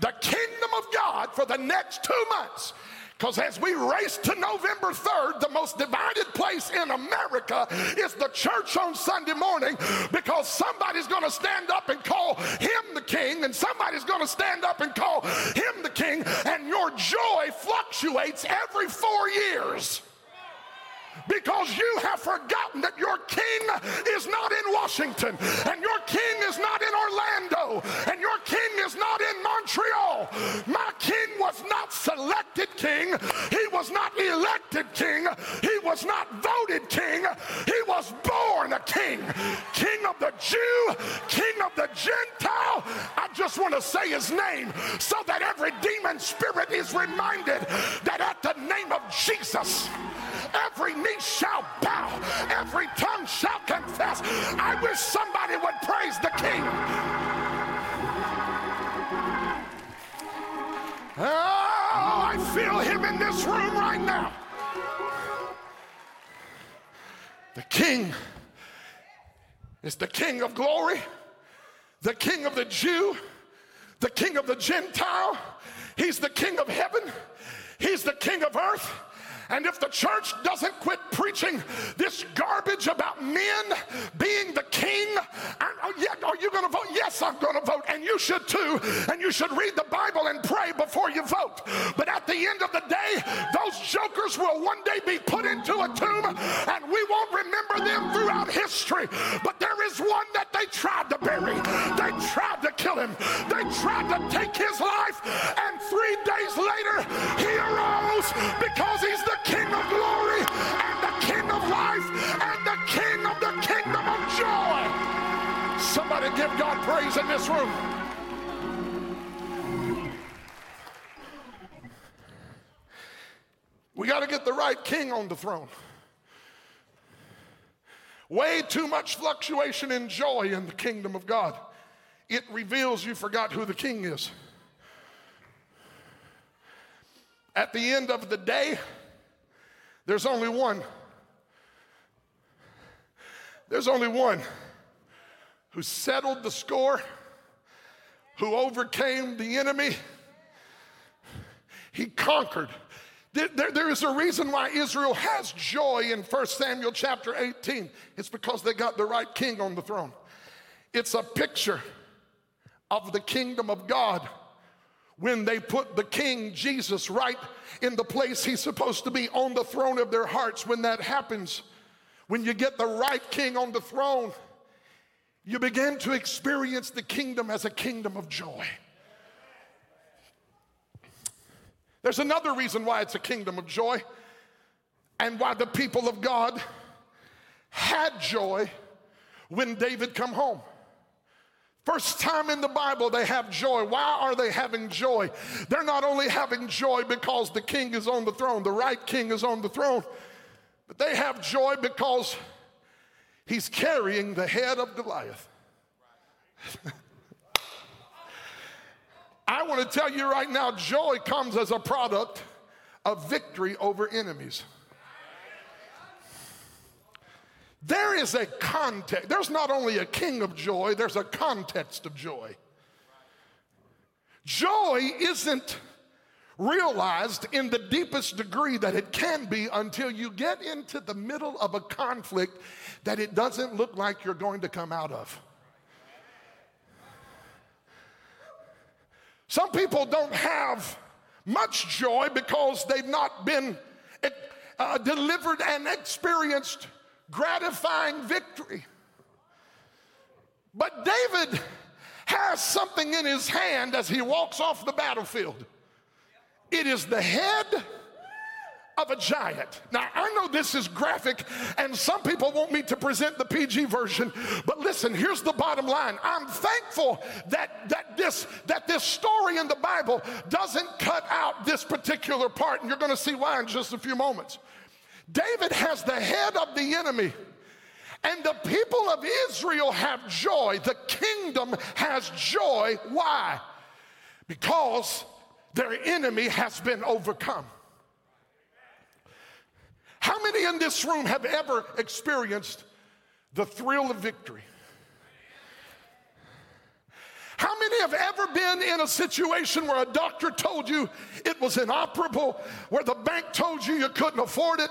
the kingdom of God for the next two months. Because as we race to November 3rd, the most divided place in America is the church on Sunday morning because somebody's going to stand up and call him the king, and somebody's going to stand up and call him the king, and your joy fluctuates every four years because you have forgotten that your king is not in Washington and your king is not in Orlando and your king is not in Montreal. My king was not selected king. He was not elected king. He was not voted king. He was born a king. King of the Jew, king of the Gentile. I just want to say his name so that every demon spirit is reminded that at the name of Jesus, every knee shall bow, every tongue shall confess. I wish somebody would praise the King. Oh, I feel him in this room right now. The King is the King of glory, the King of the Jew, the King of the Gentile. He's the King of heaven, He's the King of earth. And if the church doesn't quit preaching this garbage about men being the king, oh, yeah, are you going to vote? Yes, I'm going to vote. And you should too. And you should read the Bible and pray before you vote. But at the end of the day, those jokers will one day be put into a tomb and we won't remember them throughout history. But there is one that they tried to bury. They tried to kill him. They tried to take his life. And three days later, he arose because the King of glory and the King of life and the King of the kingdom of joy. Somebody give God praise in this room. We got to get the right king on the throne. Way too much fluctuation in joy in the kingdom of God. It reveals you forgot who the king is. At the end of the day, there's only one. There's only one who settled the score, who overcame the enemy. He conquered. There, there is a reason why Israel has joy in 1 Samuel chapter 18. It's because they got the right king on the throne. It's a picture of the kingdom of God when they put the king Jesus right in the place he's supposed to be on the throne of their hearts. When that happens, when you get the right king on the throne, you begin to experience the kingdom as a kingdom of joy. There's another reason why it's a kingdom of joy and why the people of God had joy when David come home. First time in the Bible they have joy. Why are they having joy? They're not only having joy because the king is on the throne, the right king is on the throne, but they have joy because he's carrying the head of Goliath. I want to tell you right now joy comes as a product of victory over enemies. There is a context. There's not only a king of joy, there's a context of joy. Joy isn't realized in the deepest degree that it can be until you get into the middle of a conflict that it doesn't look like you're going to come out of. Some people don't have much joy because they've not been uh, delivered and experienced gratifying victory. But David has something in his hand as he walks off the battlefield. It is the head of a giant. Now, I know this is graphic, and some people want me to present the PG version, but listen, here's the bottom line. I'm thankful that, that, this, that this story in the Bible doesn't cut out this particular part, and you're to see why in just a few moments. David has the head of the enemy. And the people of Israel have joy. The kingdom has joy. Why? Because their enemy has been overcome. How many in this room have ever experienced the thrill of victory? How many have ever been in a situation where a doctor told you it was inoperable, where the bank told you you couldn't afford it,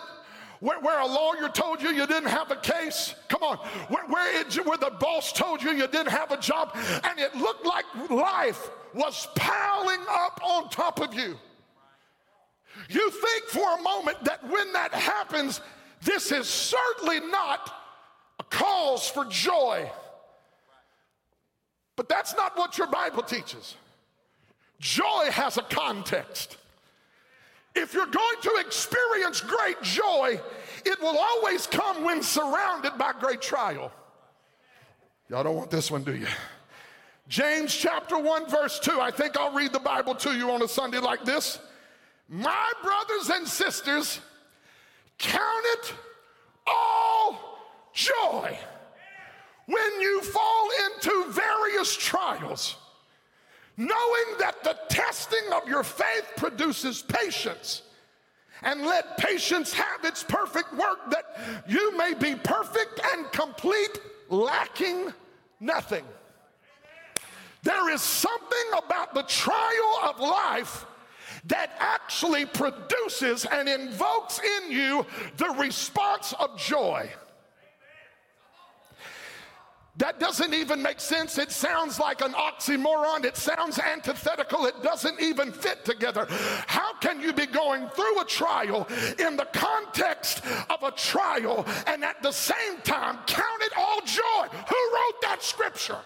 where, where, a lawyer told you you didn't have a case. Come on. Where, where, it, where the boss told you you didn't have a job and it looked like life was piling up on top of you. You think for a moment that when that happens, this is certainly not a cause for joy. But that's not what your Bible teaches. Joy has a context. If you're going to experience great joy, it will always come when surrounded by great trial. Y'all don't want this one, do you? James chapter 1, verse 2. I think I'll read the Bible to you on a Sunday like this. My brothers and sisters, count it all joy when you fall into various trials knowing that the testing of your faith produces patience. And let patience have its perfect work, that you may be perfect and complete, lacking nothing. There is something about the trial of life that actually produces and invokes in you the response of joy. That doesn't even make sense. It sounds like an oxymoron. It sounds antithetical. It doesn't even fit together. How can you be going through a trial in the context of a trial and at the same time count it all joy? Who wrote that scripture?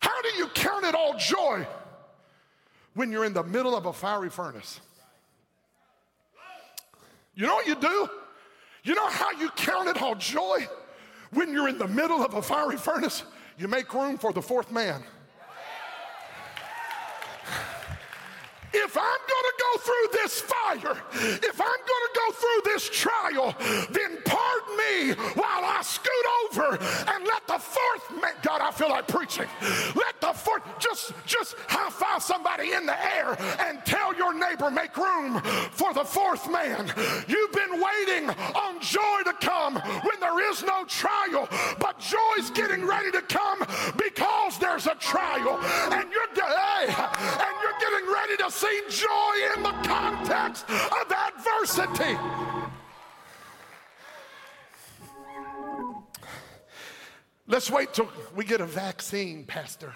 How do you count it all joy when you're in the middle of a fiery furnace? You know what you do? You know how you count it all joy? When you're in the middle of a fiery furnace, you make room for the fourth man. If I'm going to go through this fire, if I'm going to go through this trial, then pardon me while I scoot over and let the fourth man, God, I feel like preaching. Let the fourth, just, just high five somebody in the air and tell your neighbor, make room for the fourth man. You've been waiting on joy to come when there is no trial, but joy's getting ready to come because there's a trial. And you're, hey, and you're getting ready to see joy in the context of adversity. Let's wait till we get a vaccine, Pastor.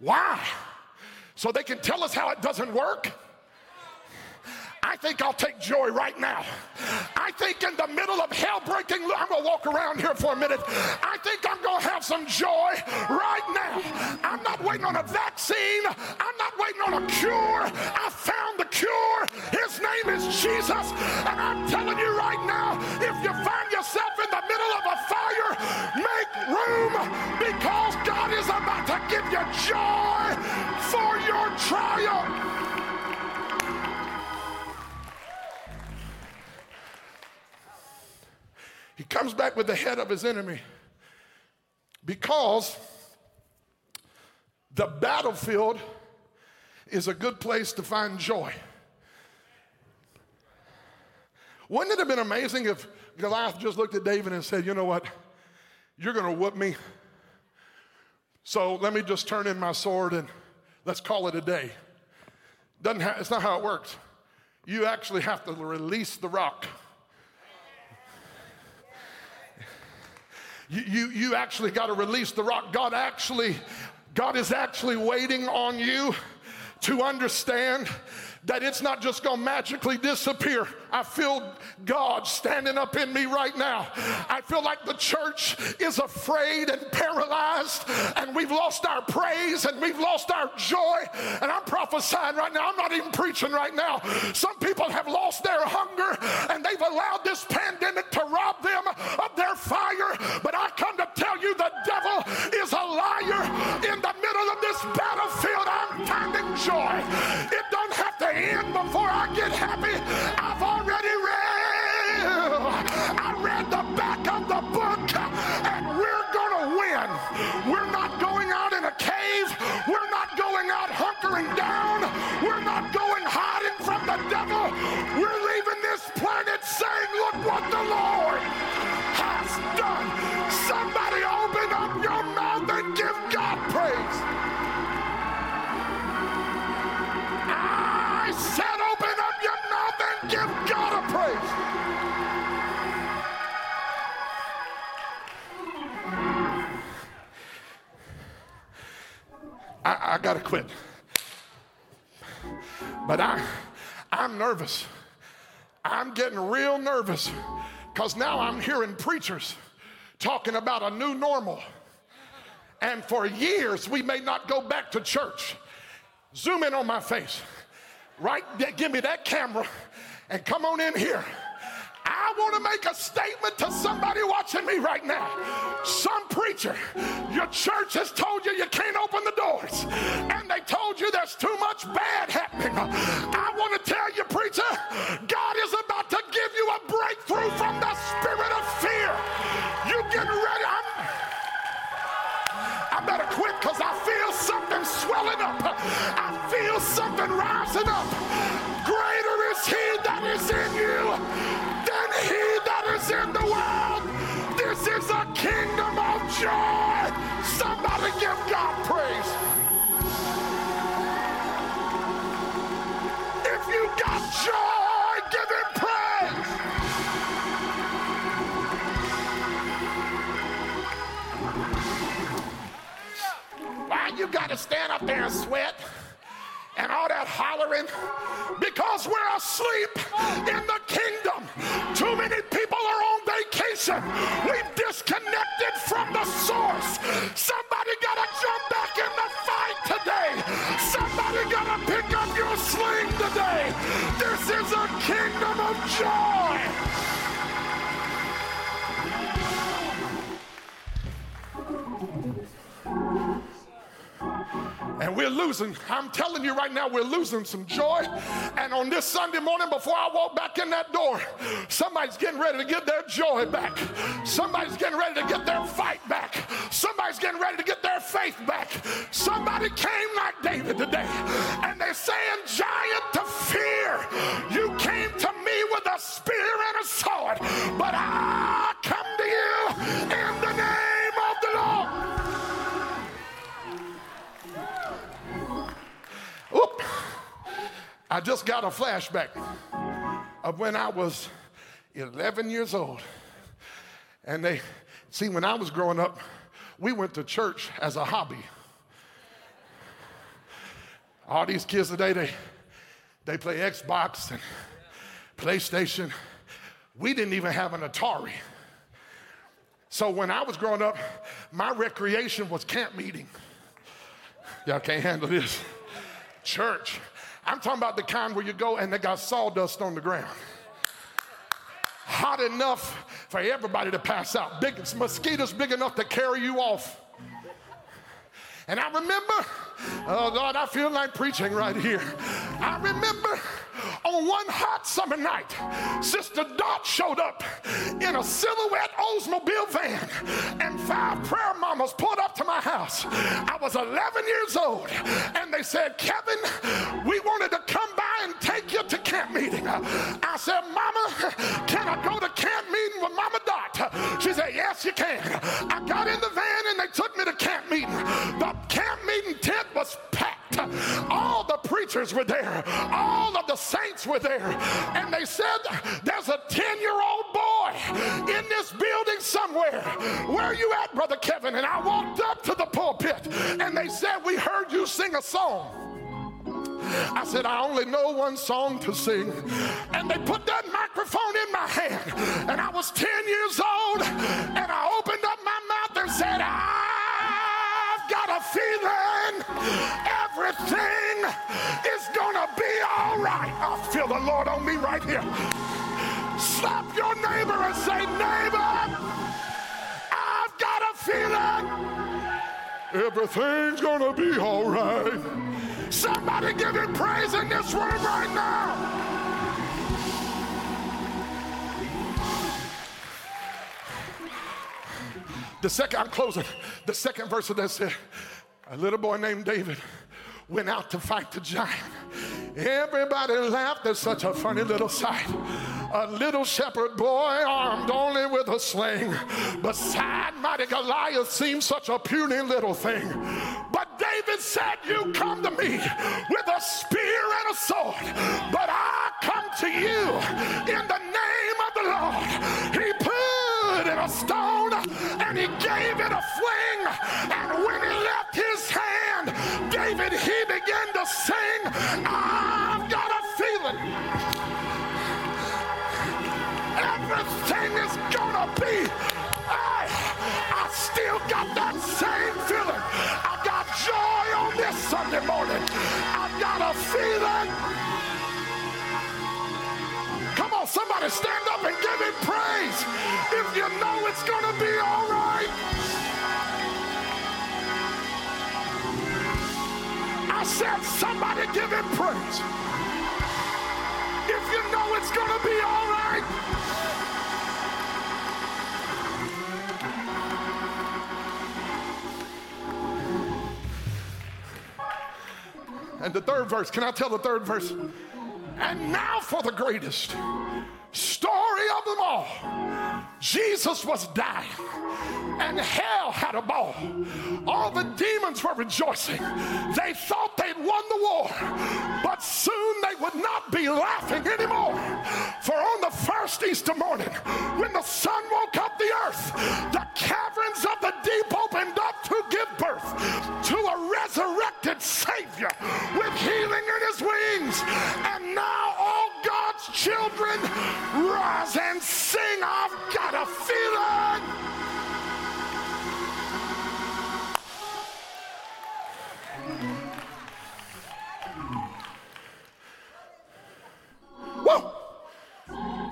Why? So they can tell us how it doesn't work? I think I'll take joy right now. I think in the middle of hell breaking, I'm gonna walk around here for a minute. I think I'm gonna have some joy right now. I'm not waiting on a vaccine, I'm not waiting on a cure. I found the cure. His name is Jesus. And I'm telling you right now, if you find yourself in the middle of a fire, make room because God is about to give you joy for your trial. He comes back with the head of his enemy because the battlefield is a good place to find joy. Wouldn't it have been amazing if Goliath just looked at David and said, You know what? You're going to whoop me. So let me just turn in my sword and let's call it a day. Doesn't ha- it's not how it works. You actually have to release the rock. You, you, you actually got to release the rock. God actually, God is actually waiting on you to understand that it's not just to magically disappear. I feel God standing up in me right now. I feel like the church is afraid and paralyzed, and we've lost our praise and we've lost our joy. And I'm prophesying right now, I'm not even preaching right now. Some people have lost their hunger and they've allowed this pandemic to rob them of their fire. But I come to tell you the devil is a liar. In the middle of this battlefield, I'm finding joy. It don't have end before I get happy. I've I, I got to quit. But I, I'm nervous. I'm getting real nervous because now I'm hearing preachers talking about a new normal. And for years, we may not go back to church. Zoom in on my face. Right? Give me that camera and come on in here. I want to make a statement to somebody watching me right now. Some preacher, your church has told you you can't open the told you there's too much bad happening. Hollering because we're asleep in the kingdom. Too many people are on vacation. We've disconnected from the source. Somebody got to jump back in the fight today. Somebody got to pick up your sling today. This is a kingdom of of joy. And we're losing, I'm telling you right now, we're losing some joy. And on this Sunday morning, before I walk back in that door, somebody's getting ready to get their joy back. Somebody's getting ready to get their fight back. Somebody's getting ready to get their faith back. Somebody came like David today, and they're saying, Giant to fear, you came to me with a spear and a sword, but I come to you in the name I just got a flashback of when I was 11 years old. And they, see, when I was growing up, we went to church as a hobby. All these kids today, they, they play Xbox and PlayStation. We didn't even have an Atari. So when I was growing up, my recreation was camp meeting. Y'all can't handle this church. I'm talking about the kind where you go and they got sawdust on the ground. Hot enough for everybody to pass out. Big mosquitoes big enough to carry you off. And I remember, oh Lord, I feel like preaching right here. I remember on one hot summer night, Sister Dot showed up in a silhouette Oldsmobile van, and five prayer mamas pulled up to my house. I was 11 years old, and they said, Kevin, we wanted to come by and take you to camp meeting. I said, Mama, can I go to camp meeting with Mama Dot? She said, Yes, you can. I got in the van and they took me to camp meeting. The camp meeting tent was packed. All the preachers were there, all of the saints were there, and they said, There's a 10 year old boy in this building somewhere. Where are you at, Brother Kevin? And I walked up to the pulpit, and they said, We heard you sing a song. I said, I only know one song to sing. And they put that microphone in my hand. And I was 10 years old. And I opened up my mouth and said, I've got a feeling everything is to be all right. I feel the Lord on me right here. Slap your neighbor and say, Neighbor, I've got a feeling everything's to be all right. Somebody give him praise in this room right now. The second, I'm closing. The second verse of that said, a little boy named David went out to fight the giant. Everybody laughed at such a funny little sight. A little shepherd boy armed only with a sling. Beside mighty Goliath seemed such a puny little thing. But David said, You come to me with a spear and a sword, but I come to you in the name of the Lord. He put gave it a fling. And when he left his hand, David, he began to sing, I've got a feeling everything is gonna be. I, I still got that same feeling. I got joy on this Sunday morning. I've got a feeling. Come on, somebody stand up and give him praise if you know it's gonna be all right. Said, somebody give him praise. If you know it's going to be all right. And the third verse, can I tell the third verse? And now for the greatest story of them all. Jesus was dying, and hell had a ball. All the demons were rejoicing. They thought they'd won the war, but soon they would not be laughing anymore. For on the first Easter morning, when the sun woke up the earth, the caverns of the deep opened up to give birth to a resurrected Savior with healing in his wings. And now all God's children rise and sing. I've got a feeling. Whoa!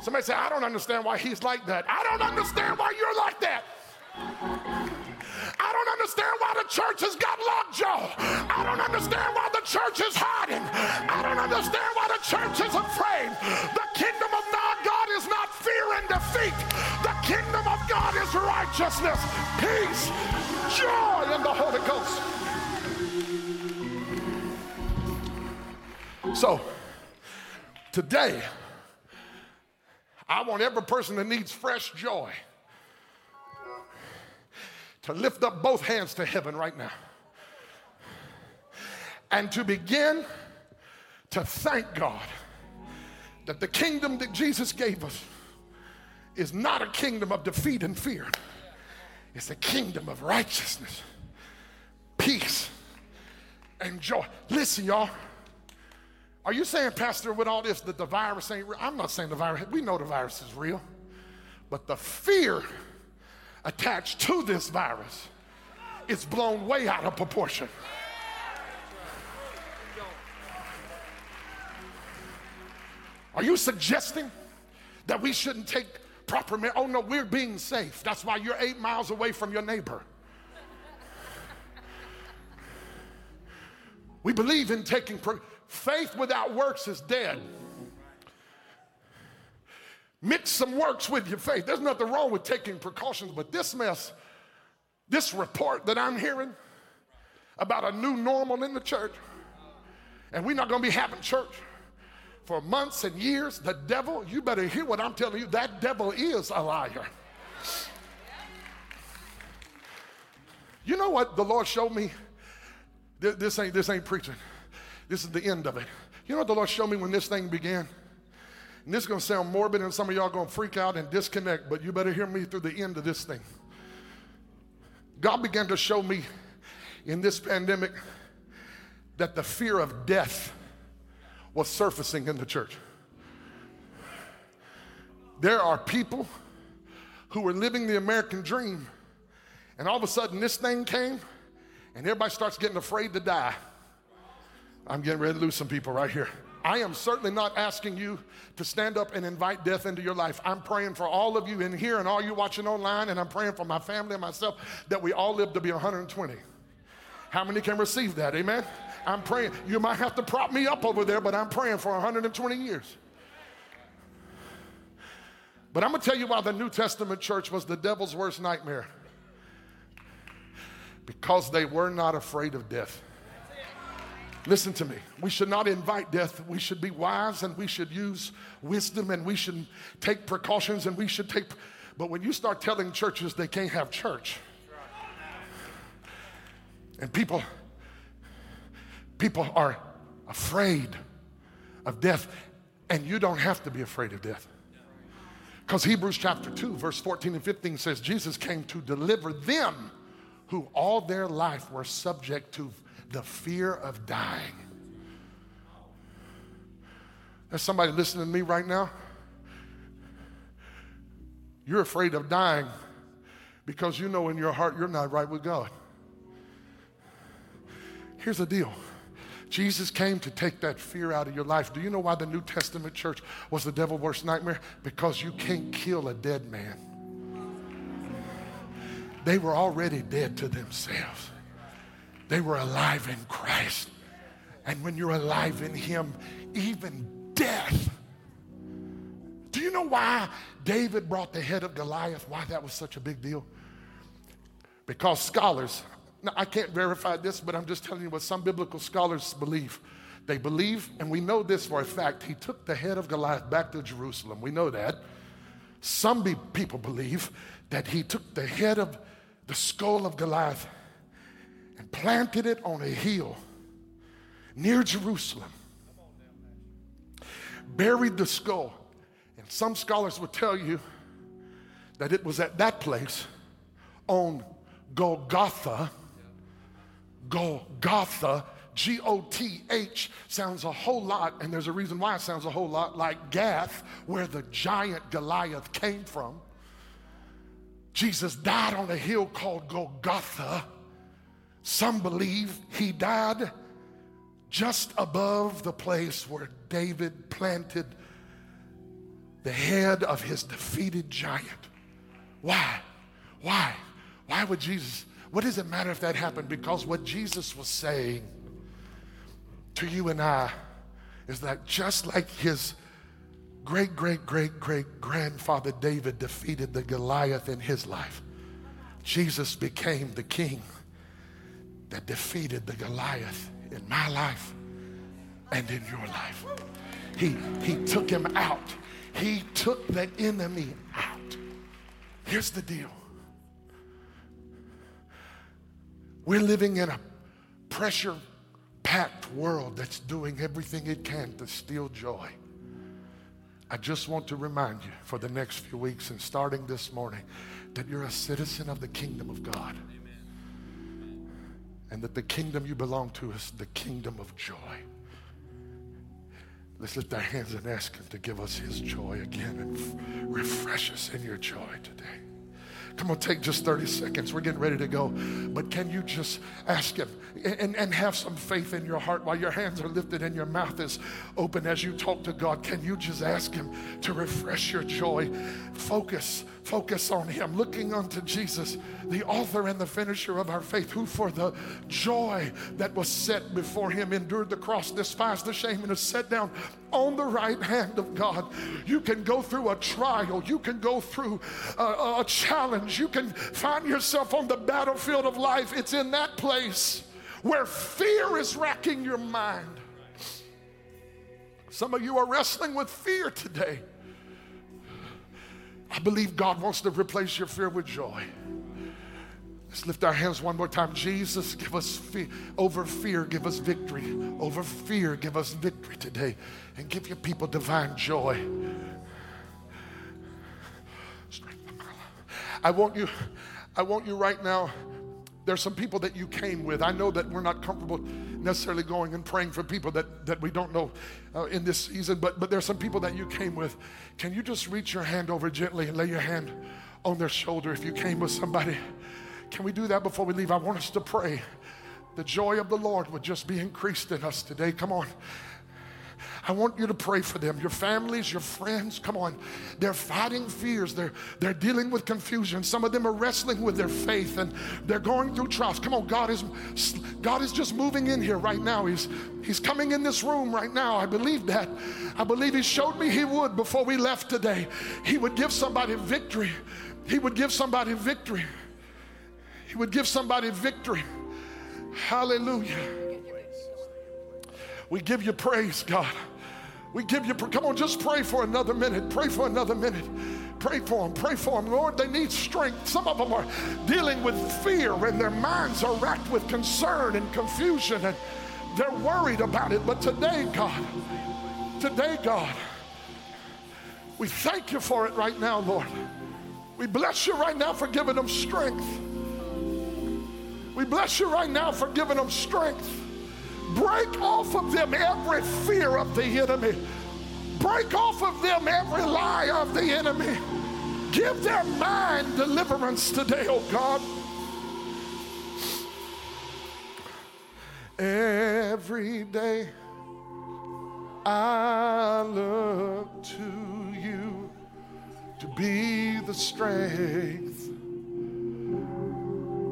Somebody say, I don't understand why he's like that. I don't understand why you're like that. I don't understand why the church has got lockjaw. I don't understand why the church is hiding. I don't understand why the church is afraid. The kingdom of God is not fear and defeat. The kingdom of God is righteousness, peace, joy in the Holy Ghost. So, today, I want every person that needs fresh joy to lift up both hands to heaven right now and to begin to thank God that the kingdom that Jesus gave us is not a kingdom of defeat and fear, it's a kingdom of righteousness, peace, and joy. Listen, y'all. Are you saying, Pastor, with all this, that the virus ain't real? I'm not saying the virus, we know the virus is real. But the fear attached to this virus is blown way out of proportion. Are you suggesting that we shouldn't take proper care? Oh no, we're being safe. That's why you're eight miles away from your neighbor. We believe in taking pre- faith without works is dead. Mix some works with your faith. There's nothing wrong with taking precautions, but this mess, this report that I'm hearing about a new normal in the church, and we're not going to be having church for months and years. The devil, you better hear what I'm telling you, that devil is a liar. You know what the Lord showed me? This ain't, this ain't preaching. This is the end of it. You know what the Lord showed me when this thing began? And this is going to sound morbid, and some of y'all are going to freak out and disconnect, but you better hear me through the end of this thing. God began to show me in this pandemic that the fear of death was surfacing in the church. There are people who were living the American dream, and all of a sudden this thing came, and everybody starts getting afraid to die. I'm getting ready to lose some people right here. I am certainly not asking you to stand up and invite death into your life. I'm praying for all of you in here and all you watching online, and I'm praying for my family and myself that we all live to be 120. How many can receive that? Amen? I'm praying. You might have to prop me up over there, but I'm praying for 120 years. But I'm going to tell you why the New Testament church was the devil's worst nightmare. Because they were not afraid of death. Listen to me. We should not invite death. We should be wise and we should use wisdom and we should take precautions and we should take. But when you start telling churches they can't have church, and people, people are afraid of death, and you don't have to be afraid of death. Because Hebrews chapter 2, verse 14 and 15 says, Jesus came to deliver them who all their life were subject to the fear of dying. There's somebody listening to me right now. You're afraid of dying because you know in your heart you're not right with God. Here's the deal Jesus came to take that fear out of your life. Do you know why the New Testament church was the devil's worst nightmare? Because you can't kill a dead man. They were already dead to themselves. They were alive in Christ. And when you're alive in Him, even death. Do you know why David brought the head of Goliath? Why that was such a big deal? Because scholars, now I can't verify this, but I'm just telling you what some biblical scholars believe. They believe, and we know this for a fact, he took the head of Goliath back to Jerusalem. We know that. Some be- people believe that he took the head of the skull of Goliath planted it on a hill near Jerusalem, buried the skull. And some scholars would tell you that it was at that place on Golgotha. Golgotha, G O T H, sounds a whole lot, and there's a reason why it sounds a whole lot like Gath, where the giant Goliath came from. Jesus died on a hill called Golgotha some believe he died just above the place where David planted the head of his defeated giant. Why? Why? Why would Jesus? What does it matter if that happened? Because what Jesus was saying to you and I is that just like his great, great, great, great grandfather David defeated the Goliath in his life, Jesus became the king that defeated the Goliath in my life and in your life. He, he took him out. He took the enemy out. Here's the deal we're living in a pressure packed world that's doing everything it can to steal joy. I just want to remind you for the next few weeks and starting this morning that you're a citizen of the kingdom of God. And that the kingdom you belong to is the kingdom of joy. Let's lift our hands and ask Him to give us His joy again and refresh us in your joy today. Come on, take just 30 seconds. We're getting ready to go. But can you just ask Him and, and have some faith in your heart while your hands are lifted and your mouth is open as you talk to God? Can you just ask Him to refresh your joy? Focus, focus on Him, looking unto Jesus, the author and the finisher of our faith, who for the joy that was set before Him endured the cross, despised the shame, and is set down on the right hand of God. You can go through a trial, you can go through a, a challenge, you can find yourself on the battlefield of life. It's in that place where fear is racking your mind. Some of you are wrestling with fear today. I believe God wants to replace your fear with joy. Let's lift our hands one more time. Jesus, give us fear. Over fear, give us victory. Over fear, give us victory today. And give your people divine joy. I want you, I want you right now. There's some people that you came with. I know that we're not comfortable necessarily going and praying for people that, that we don't know uh, in this season, but, but there's some people that you came with. Can you just reach your hand over gently and lay your hand on their shoulder if you came with somebody? Can we do that before we leave? I want us to pray. The joy of the Lord would just be increased in us today. Come on. I want you to pray for them, your families, your friends. Come on. They're fighting fears. They're, they're dealing with confusion. Some of them are wrestling with their faith and they're going through trials. Come on, God is God is just moving in here right now. He's He's coming in this room right now. I believe that. I believe He showed me He would before we left today. He would give somebody victory. He would give somebody victory. He would give somebody victory. Hallelujah. We give you praise, God. We give you, come on, just pray for another minute. Pray for another minute. Pray for them. Pray for them. Lord, they need strength. Some of them are dealing with fear and their minds are racked with concern and confusion and they're worried about it. But today, God, today, God, we thank you for it right now, Lord. We bless you right now for giving them strength. We bless you right now for giving them strength. Break off of them every fear of the enemy. Break off of them every lie of the enemy. Give their mind deliverance today, oh God. Every day I look to you to be the strength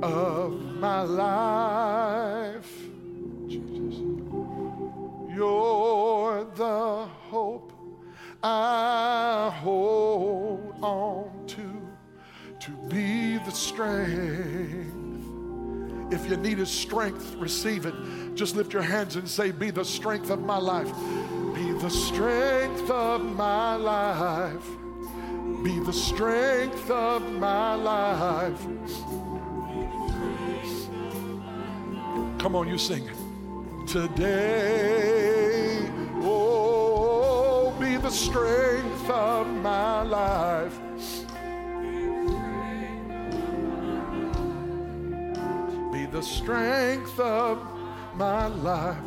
of my life. You're the hope I hold on to, to be the strength. If you need his strength, receive it. Just lift your hands and say, Be the strength of my life. Be the strength of my life. Be the strength of my life. Come on, you sing it today. Oh, be the strength of my life. Be the strength of my life.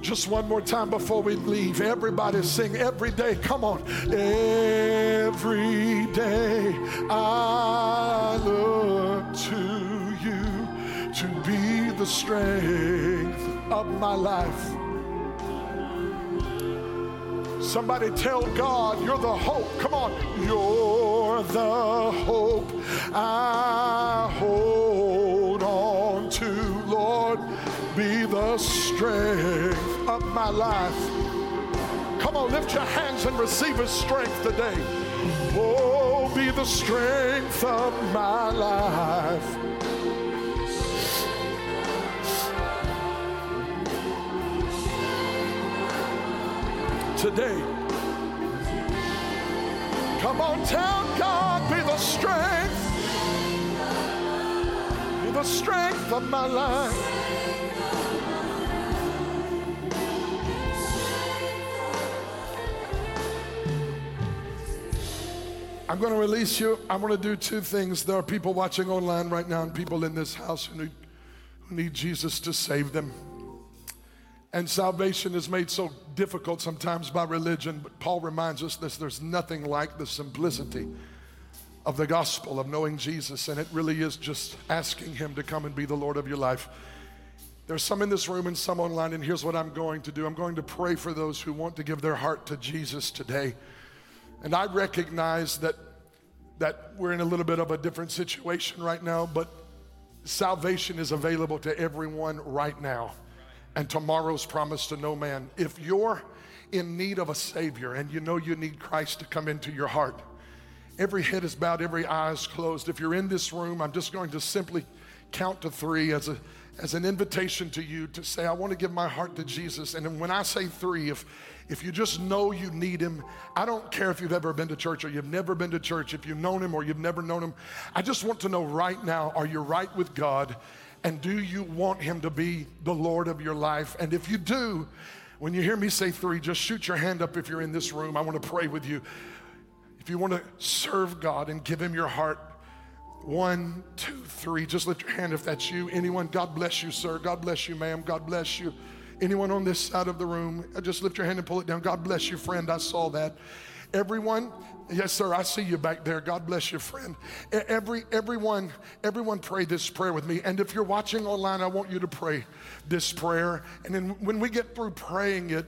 Just one more time before we leave. Everybody sing every day. Come on. Every day I look to you to be the strength of my life. Somebody tell God, you're the hope. Come on. You're the hope I hold on to, Lord. Be the strength of my life. Come on, lift your hands and receive his strength today. Oh, be the strength of my life. Today, come on, tell God, be the strength, be the strength of my life. I'm going to release you. I want to do two things. There are people watching online right now and people in this house who need, who need Jesus to save them. And salvation is made so difficult sometimes by religion, but Paul reminds us this there's nothing like the simplicity of the gospel of knowing Jesus, and it really is just asking Him to come and be the Lord of your life. There's some in this room and some online, and here's what I'm going to do I'm going to pray for those who want to give their heart to Jesus today. And I recognize that, that we're in a little bit of a different situation right now, but salvation is available to everyone right now. And tomorrow's promised to no man. If you're in need of a Savior and you know you need Christ to come into your heart, every head is bowed, every eye is closed. If you're in this room, I'm just going to simply count to three as a as an invitation to you to say, I want to give my heart to Jesus. And when I say three, if, if you just know you need him, I don't care if you've ever been to church or you've never been to church, if you've known him or you've never known him. I just want to know right now, are you right with God? And do you want him to be the Lord of your life? And if you do, when you hear me say three, just shoot your hand up if you're in this room. I want to pray with you. If you want to serve God and give him your heart, one, two, three. Just lift your hand if that's you. Anyone, God bless you, sir. God bless you, ma'am. God bless you. Anyone on this side of the room, just lift your hand and pull it down. God bless you, friend. I saw that. Everyone, yes, sir, I see you back there. God bless you, friend. Every, everyone, everyone pray this prayer with me. And if you're watching online, I want you to pray this prayer. And then when we get through praying it,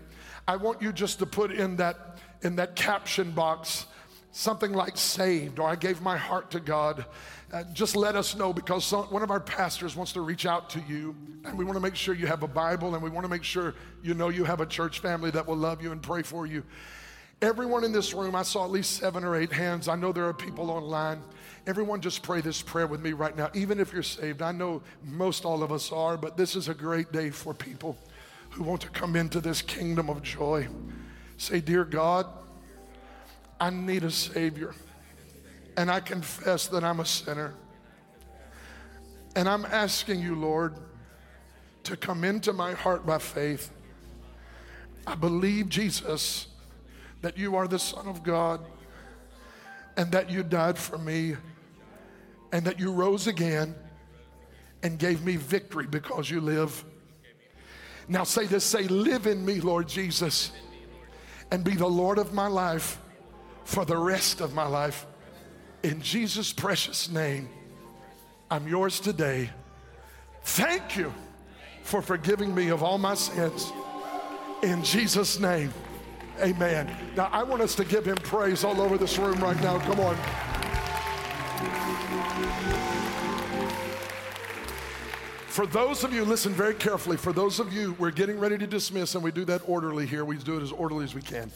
I want you just to put in that in that caption box something like saved or I gave my heart to God uh, just let us know because some, one of our pastors wants to reach out to you and we want to make sure you have a Bible and we want to make sure you know you have a church family that will love you and pray for you. Everyone in this room, I saw at least seven or eight hands. I know there are people online. Everyone just pray this prayer with me right now, even if you're saved. I know most all of us are, but this is a great day for people who want to come into this kingdom of joy. Say, Dear God, I need a Savior and I confess that I'm a sinner. And I'm asking you, Lord, to come into my heart by faith. I believe, Jesus, that you are the Son of God and that you died for me and that you rose again and gave me victory because you live. Now say this say, Live in me, Lord Jesus, and be the Lord of my life for the rest of my life. In Jesus' precious name, I'm yours today. Thank you for forgiving me of all my sins. In Jesus' name, amen. Now, I want us to give him praise all over this room right now. Come on. For those of you, listen very carefully. For those of you, we're getting ready to dismiss, and we do that orderly here. We do it as orderly as we can.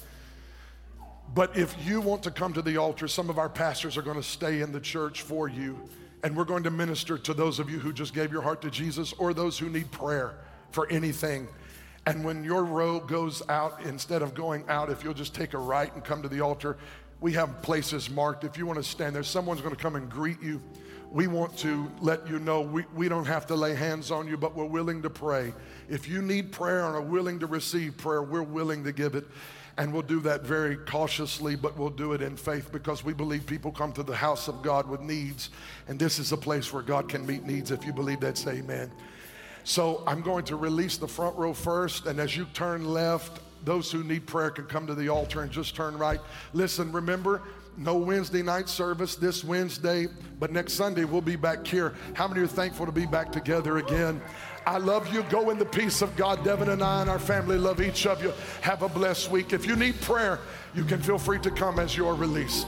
But if you want to come to the altar, some of our pastors are going to stay in the church for you. And we're going to minister to those of you who just gave your heart to Jesus or those who need prayer for anything. And when your row goes out, instead of going out, if you'll just take a right and come to the altar, we have places marked. If you want to stand there, someone's going to come and greet you. We want to let you know we, we don't have to lay hands on you, but we're willing to pray. If you need prayer and are willing to receive prayer, we're willing to give it. And we'll do that very cautiously, but we'll do it in faith because we believe people come to the house of God with needs. And this is a place where God can meet needs. If you believe that, say amen. So I'm going to release the front row first, and as you turn left, those who need prayer can come to the altar and just turn right. Listen, remember, no Wednesday night service this Wednesday, but next Sunday we'll be back here. How many are thankful to be back together again? I love you. Go in the peace of God. Devin and I and our family love each of you. Have a blessed week. If you need prayer, you can feel free to come as you are released.